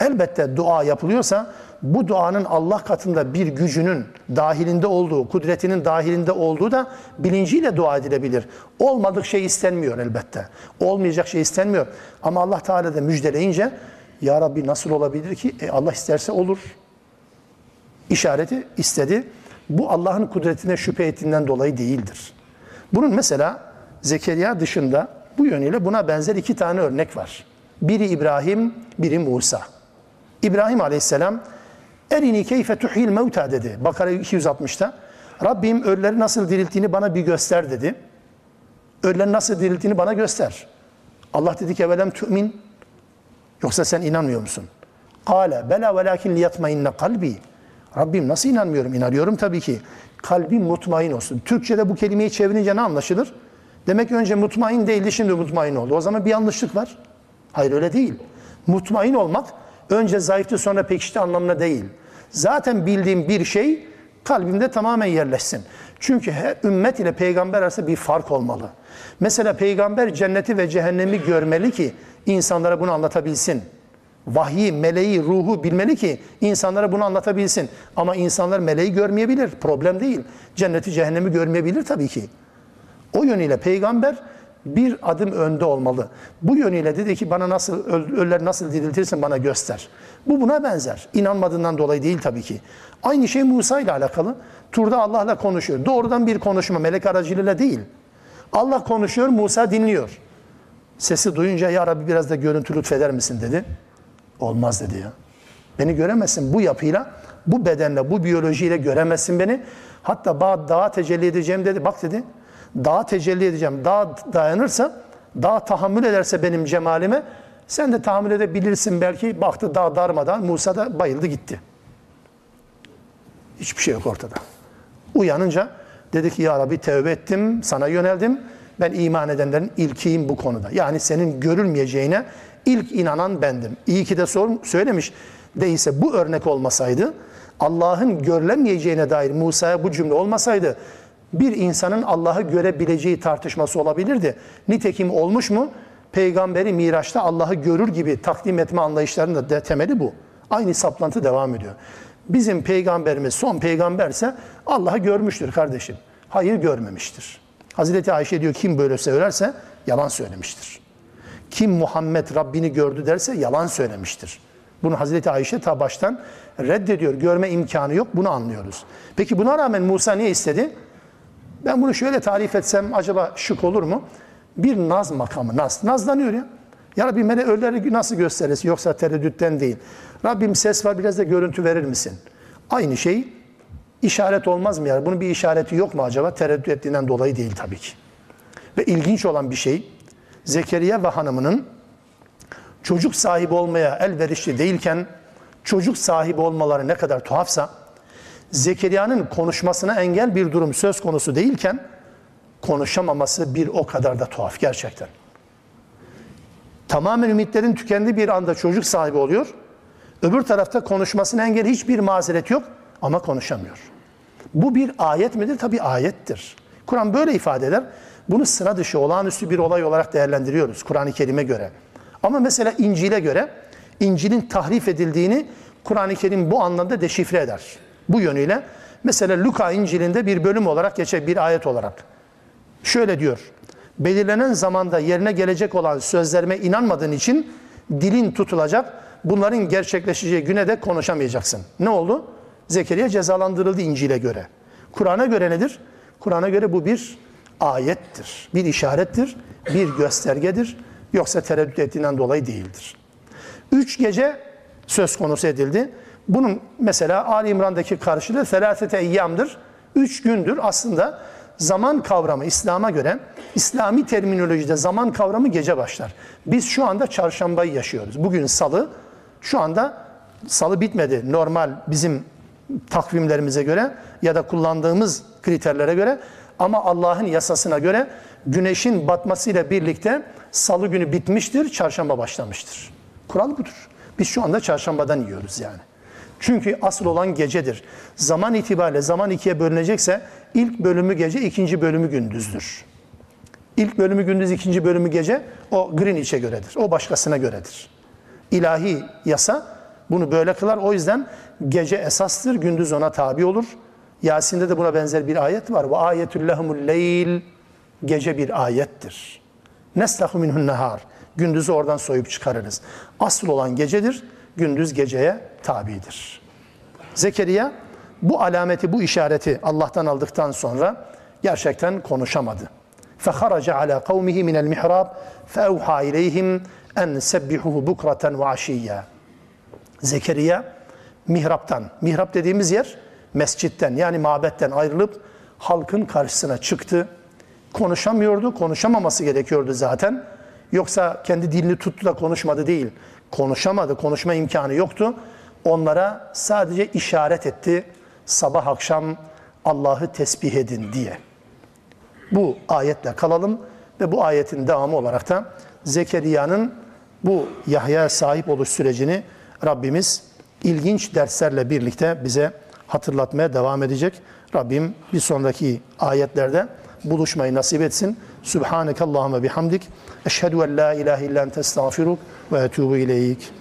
Elbette dua yapılıyorsa bu duanın Allah katında bir gücünün dahilinde olduğu, kudretinin dahilinde olduğu da bilinciyle dua edilebilir. Olmadık şey istenmiyor elbette. Olmayacak şey istenmiyor. Ama Allah Teala da müjdeleyince Ya Rabbi nasıl olabilir ki? E Allah isterse olur. İşareti istedi. Bu Allah'ın kudretine şüphe ettiğinden dolayı değildir. Bunun mesela Zekeriya dışında bu yönüyle buna benzer iki tane örnek var. Biri İbrahim, biri Musa. İbrahim aleyhisselam erini keyfe tuhil mevta dedi. Bakara 260'ta. Rabbim ölüleri nasıl dirilttiğini bana bir göster dedi. Ölüleri nasıl dirilttiğini bana göster. Allah dedi ki evelem tü'min. Yoksa sen inanmıyor musun? Kale bela velakin liyatmainne kalbi. Rabbim nasıl inanmıyorum? İnanıyorum tabii ki. Kalbim mutmain olsun. Türkçe'de bu kelimeyi çevirince ne anlaşılır? Demek önce mutmain değildi şimdi mutmain oldu. O zaman bir yanlışlık var. Hayır öyle değil. Mutmain olmak önce zayıftı sonra pekişti anlamına değil. Zaten bildiğim bir şey kalbimde tamamen yerleşsin. Çünkü her ümmet ile peygamber arasında bir fark olmalı. Mesela peygamber cenneti ve cehennemi görmeli ki insanlara bunu anlatabilsin. Vahyi, meleği, ruhu bilmeli ki insanlara bunu anlatabilsin. Ama insanlar meleği görmeyebilir. Problem değil. Cenneti, cehennemi görmeyebilir tabii ki. O yönüyle peygamber bir adım önde olmalı. Bu yönüyle dedi ki bana nasıl ölüler nasıl diriltirsin bana göster. Bu buna benzer. İnanmadığından dolayı değil tabii ki. Aynı şey Musa ile alakalı. Turda Allah'la konuşuyor. Doğrudan bir konuşma melek aracılığıyla değil. Allah konuşuyor, Musa dinliyor. Sesi duyunca ya Rabbi biraz da görüntü lütfeder misin dedi. Olmaz dedi ya. Beni göremezsin bu yapıyla, bu bedenle, bu biyolojiyle göremezsin beni. Hatta dağa tecelli edeceğim dedi. Bak dedi, dağa tecelli edeceğim. Dağ dayanırsa, dağ tahammül ederse benim cemalime, sen de tahammül edebilirsin belki. Baktı dağ darmadan, Musa da bayıldı gitti. Hiçbir şey yok ortada. Uyanınca dedi ki ya Rabbi tevbe ettim, sana yöneldim. Ben iman edenlerin ilkiyim bu konuda. Yani senin görülmeyeceğine ilk inanan bendim. İyi ki de sor, söylemiş. Değilse bu örnek olmasaydı, Allah'ın görülemeyeceğine dair Musa'ya bu cümle olmasaydı, bir insanın Allah'ı görebileceği tartışması olabilirdi. Nitekim olmuş mu? Peygamberi Miraç'ta Allah'ı görür gibi takdim etme anlayışlarının da temeli bu. Aynı saplantı devam ediyor. Bizim peygamberimiz son peygamberse Allah'ı görmüştür kardeşim. Hayır görmemiştir. Hazreti Ayşe diyor kim böyle söylerse yalan söylemiştir. Kim Muhammed Rabbini gördü derse yalan söylemiştir. Bunu Hazreti Ayşe ta baştan reddediyor. Görme imkanı yok. Bunu anlıyoruz. Peki buna rağmen Musa niye istedi? Ben bunu şöyle tarif etsem acaba şık olur mu? Bir naz makamı, naz. Nazlanıyor ya. Ya Rabbi bana ölüleri nasıl gösterirsin yoksa tereddütten değil. Rabbim ses var biraz da görüntü verir misin? Aynı şey işaret olmaz mı ya? Bunun bir işareti yok mu acaba? Tereddüt ettiğinden dolayı değil tabii ki. Ve ilginç olan bir şey Zekeriya ve hanımının çocuk sahibi olmaya elverişli değilken çocuk sahibi olmaları ne kadar tuhafsa Zekeriya'nın konuşmasına engel bir durum söz konusu değilken konuşamaması bir o kadar da tuhaf gerçekten. Tamamen ümitlerin tükendiği bir anda çocuk sahibi oluyor. Öbür tarafta konuşmasına engel hiçbir mazeret yok ama konuşamıyor. Bu bir ayet midir? Tabii ayettir. Kur'an böyle ifade eder. Bunu sıra dışı, olağanüstü bir olay olarak değerlendiriyoruz Kur'an-ı Kerim'e göre. Ama mesela İncil'e göre İncil'in tahrif edildiğini Kur'an-ı Kerim bu anlamda deşifre eder. Bu yönüyle mesela Luka İncil'inde bir bölüm olarak geçer, bir ayet olarak. Şöyle diyor, belirlenen zamanda yerine gelecek olan sözlerime inanmadığın için dilin tutulacak, bunların gerçekleşeceği güne de konuşamayacaksın. Ne oldu? Zekeriya cezalandırıldı İncil'e göre. Kur'an'a göre nedir? Kur'an'a göre bu bir ayettir, bir işarettir, bir göstergedir. Yoksa tereddüt ettiğinden dolayı değildir. Üç gece söz konusu edildi. Bunun mesela Ali İmran'daki karşılığı felasete eyyamdır. Üç gündür aslında zaman kavramı İslam'a göre, İslami terminolojide zaman kavramı gece başlar. Biz şu anda çarşambayı yaşıyoruz. Bugün salı, şu anda salı bitmedi normal bizim takvimlerimize göre ya da kullandığımız kriterlere göre ama Allah'ın yasasına göre güneşin batmasıyla birlikte salı günü bitmiştir, çarşamba başlamıştır. Kural budur. Biz şu anda çarşambadan yiyoruz yani. Çünkü asıl olan gecedir. Zaman itibariyle zaman ikiye bölünecekse ilk bölümü gece, ikinci bölümü gündüzdür. İlk bölümü gündüz, ikinci bölümü gece o Greenwich'e göredir. O başkasına göredir. İlahi yasa bunu böyle kılar. O yüzden gece esastır, gündüz ona tabi olur. Yasin'de de buna benzer bir ayet var. Ve ayetüllehumul leyl gece bir ayettir. Neslahu minhun nehar. Gündüzü oradan soyup çıkarırız. Asıl olan gecedir, gündüz geceye tabidir. Zekeriya bu alameti, bu işareti Allah'tan aldıktan sonra gerçekten konuşamadı. فَخَرَجَ عَلَى قَوْمِهِ مِنَ الْمِحْرَابِ فَاَوْحَى اِلَيْهِمْ اَنْ سَبِّحُهُ بُكْرَةً وَعَشِيًّا Zekeriya mihraptan, mihrap dediğimiz yer mescitten yani mabetten ayrılıp halkın karşısına çıktı. Konuşamıyordu, konuşamaması gerekiyordu zaten. Yoksa kendi dilini tuttu da konuşmadı değil. Konuşamadı, konuşma imkanı yoktu. Onlara sadece işaret etti. Sabah akşam Allah'ı tesbih edin diye. Bu ayetle kalalım ve bu ayetin devamı olarak da Zekeriya'nın bu Yahya'ya sahip oluş sürecini Rabbimiz ilginç derslerle birlikte bize hatırlatmaya devam edecek. Rabbim bir sonraki ayetlerde buluşmayı nasip etsin. Subhaneke Allahümme bihamdik. Eşhedü en la ilahe illa ente estağfiruk ve etubu ileyk.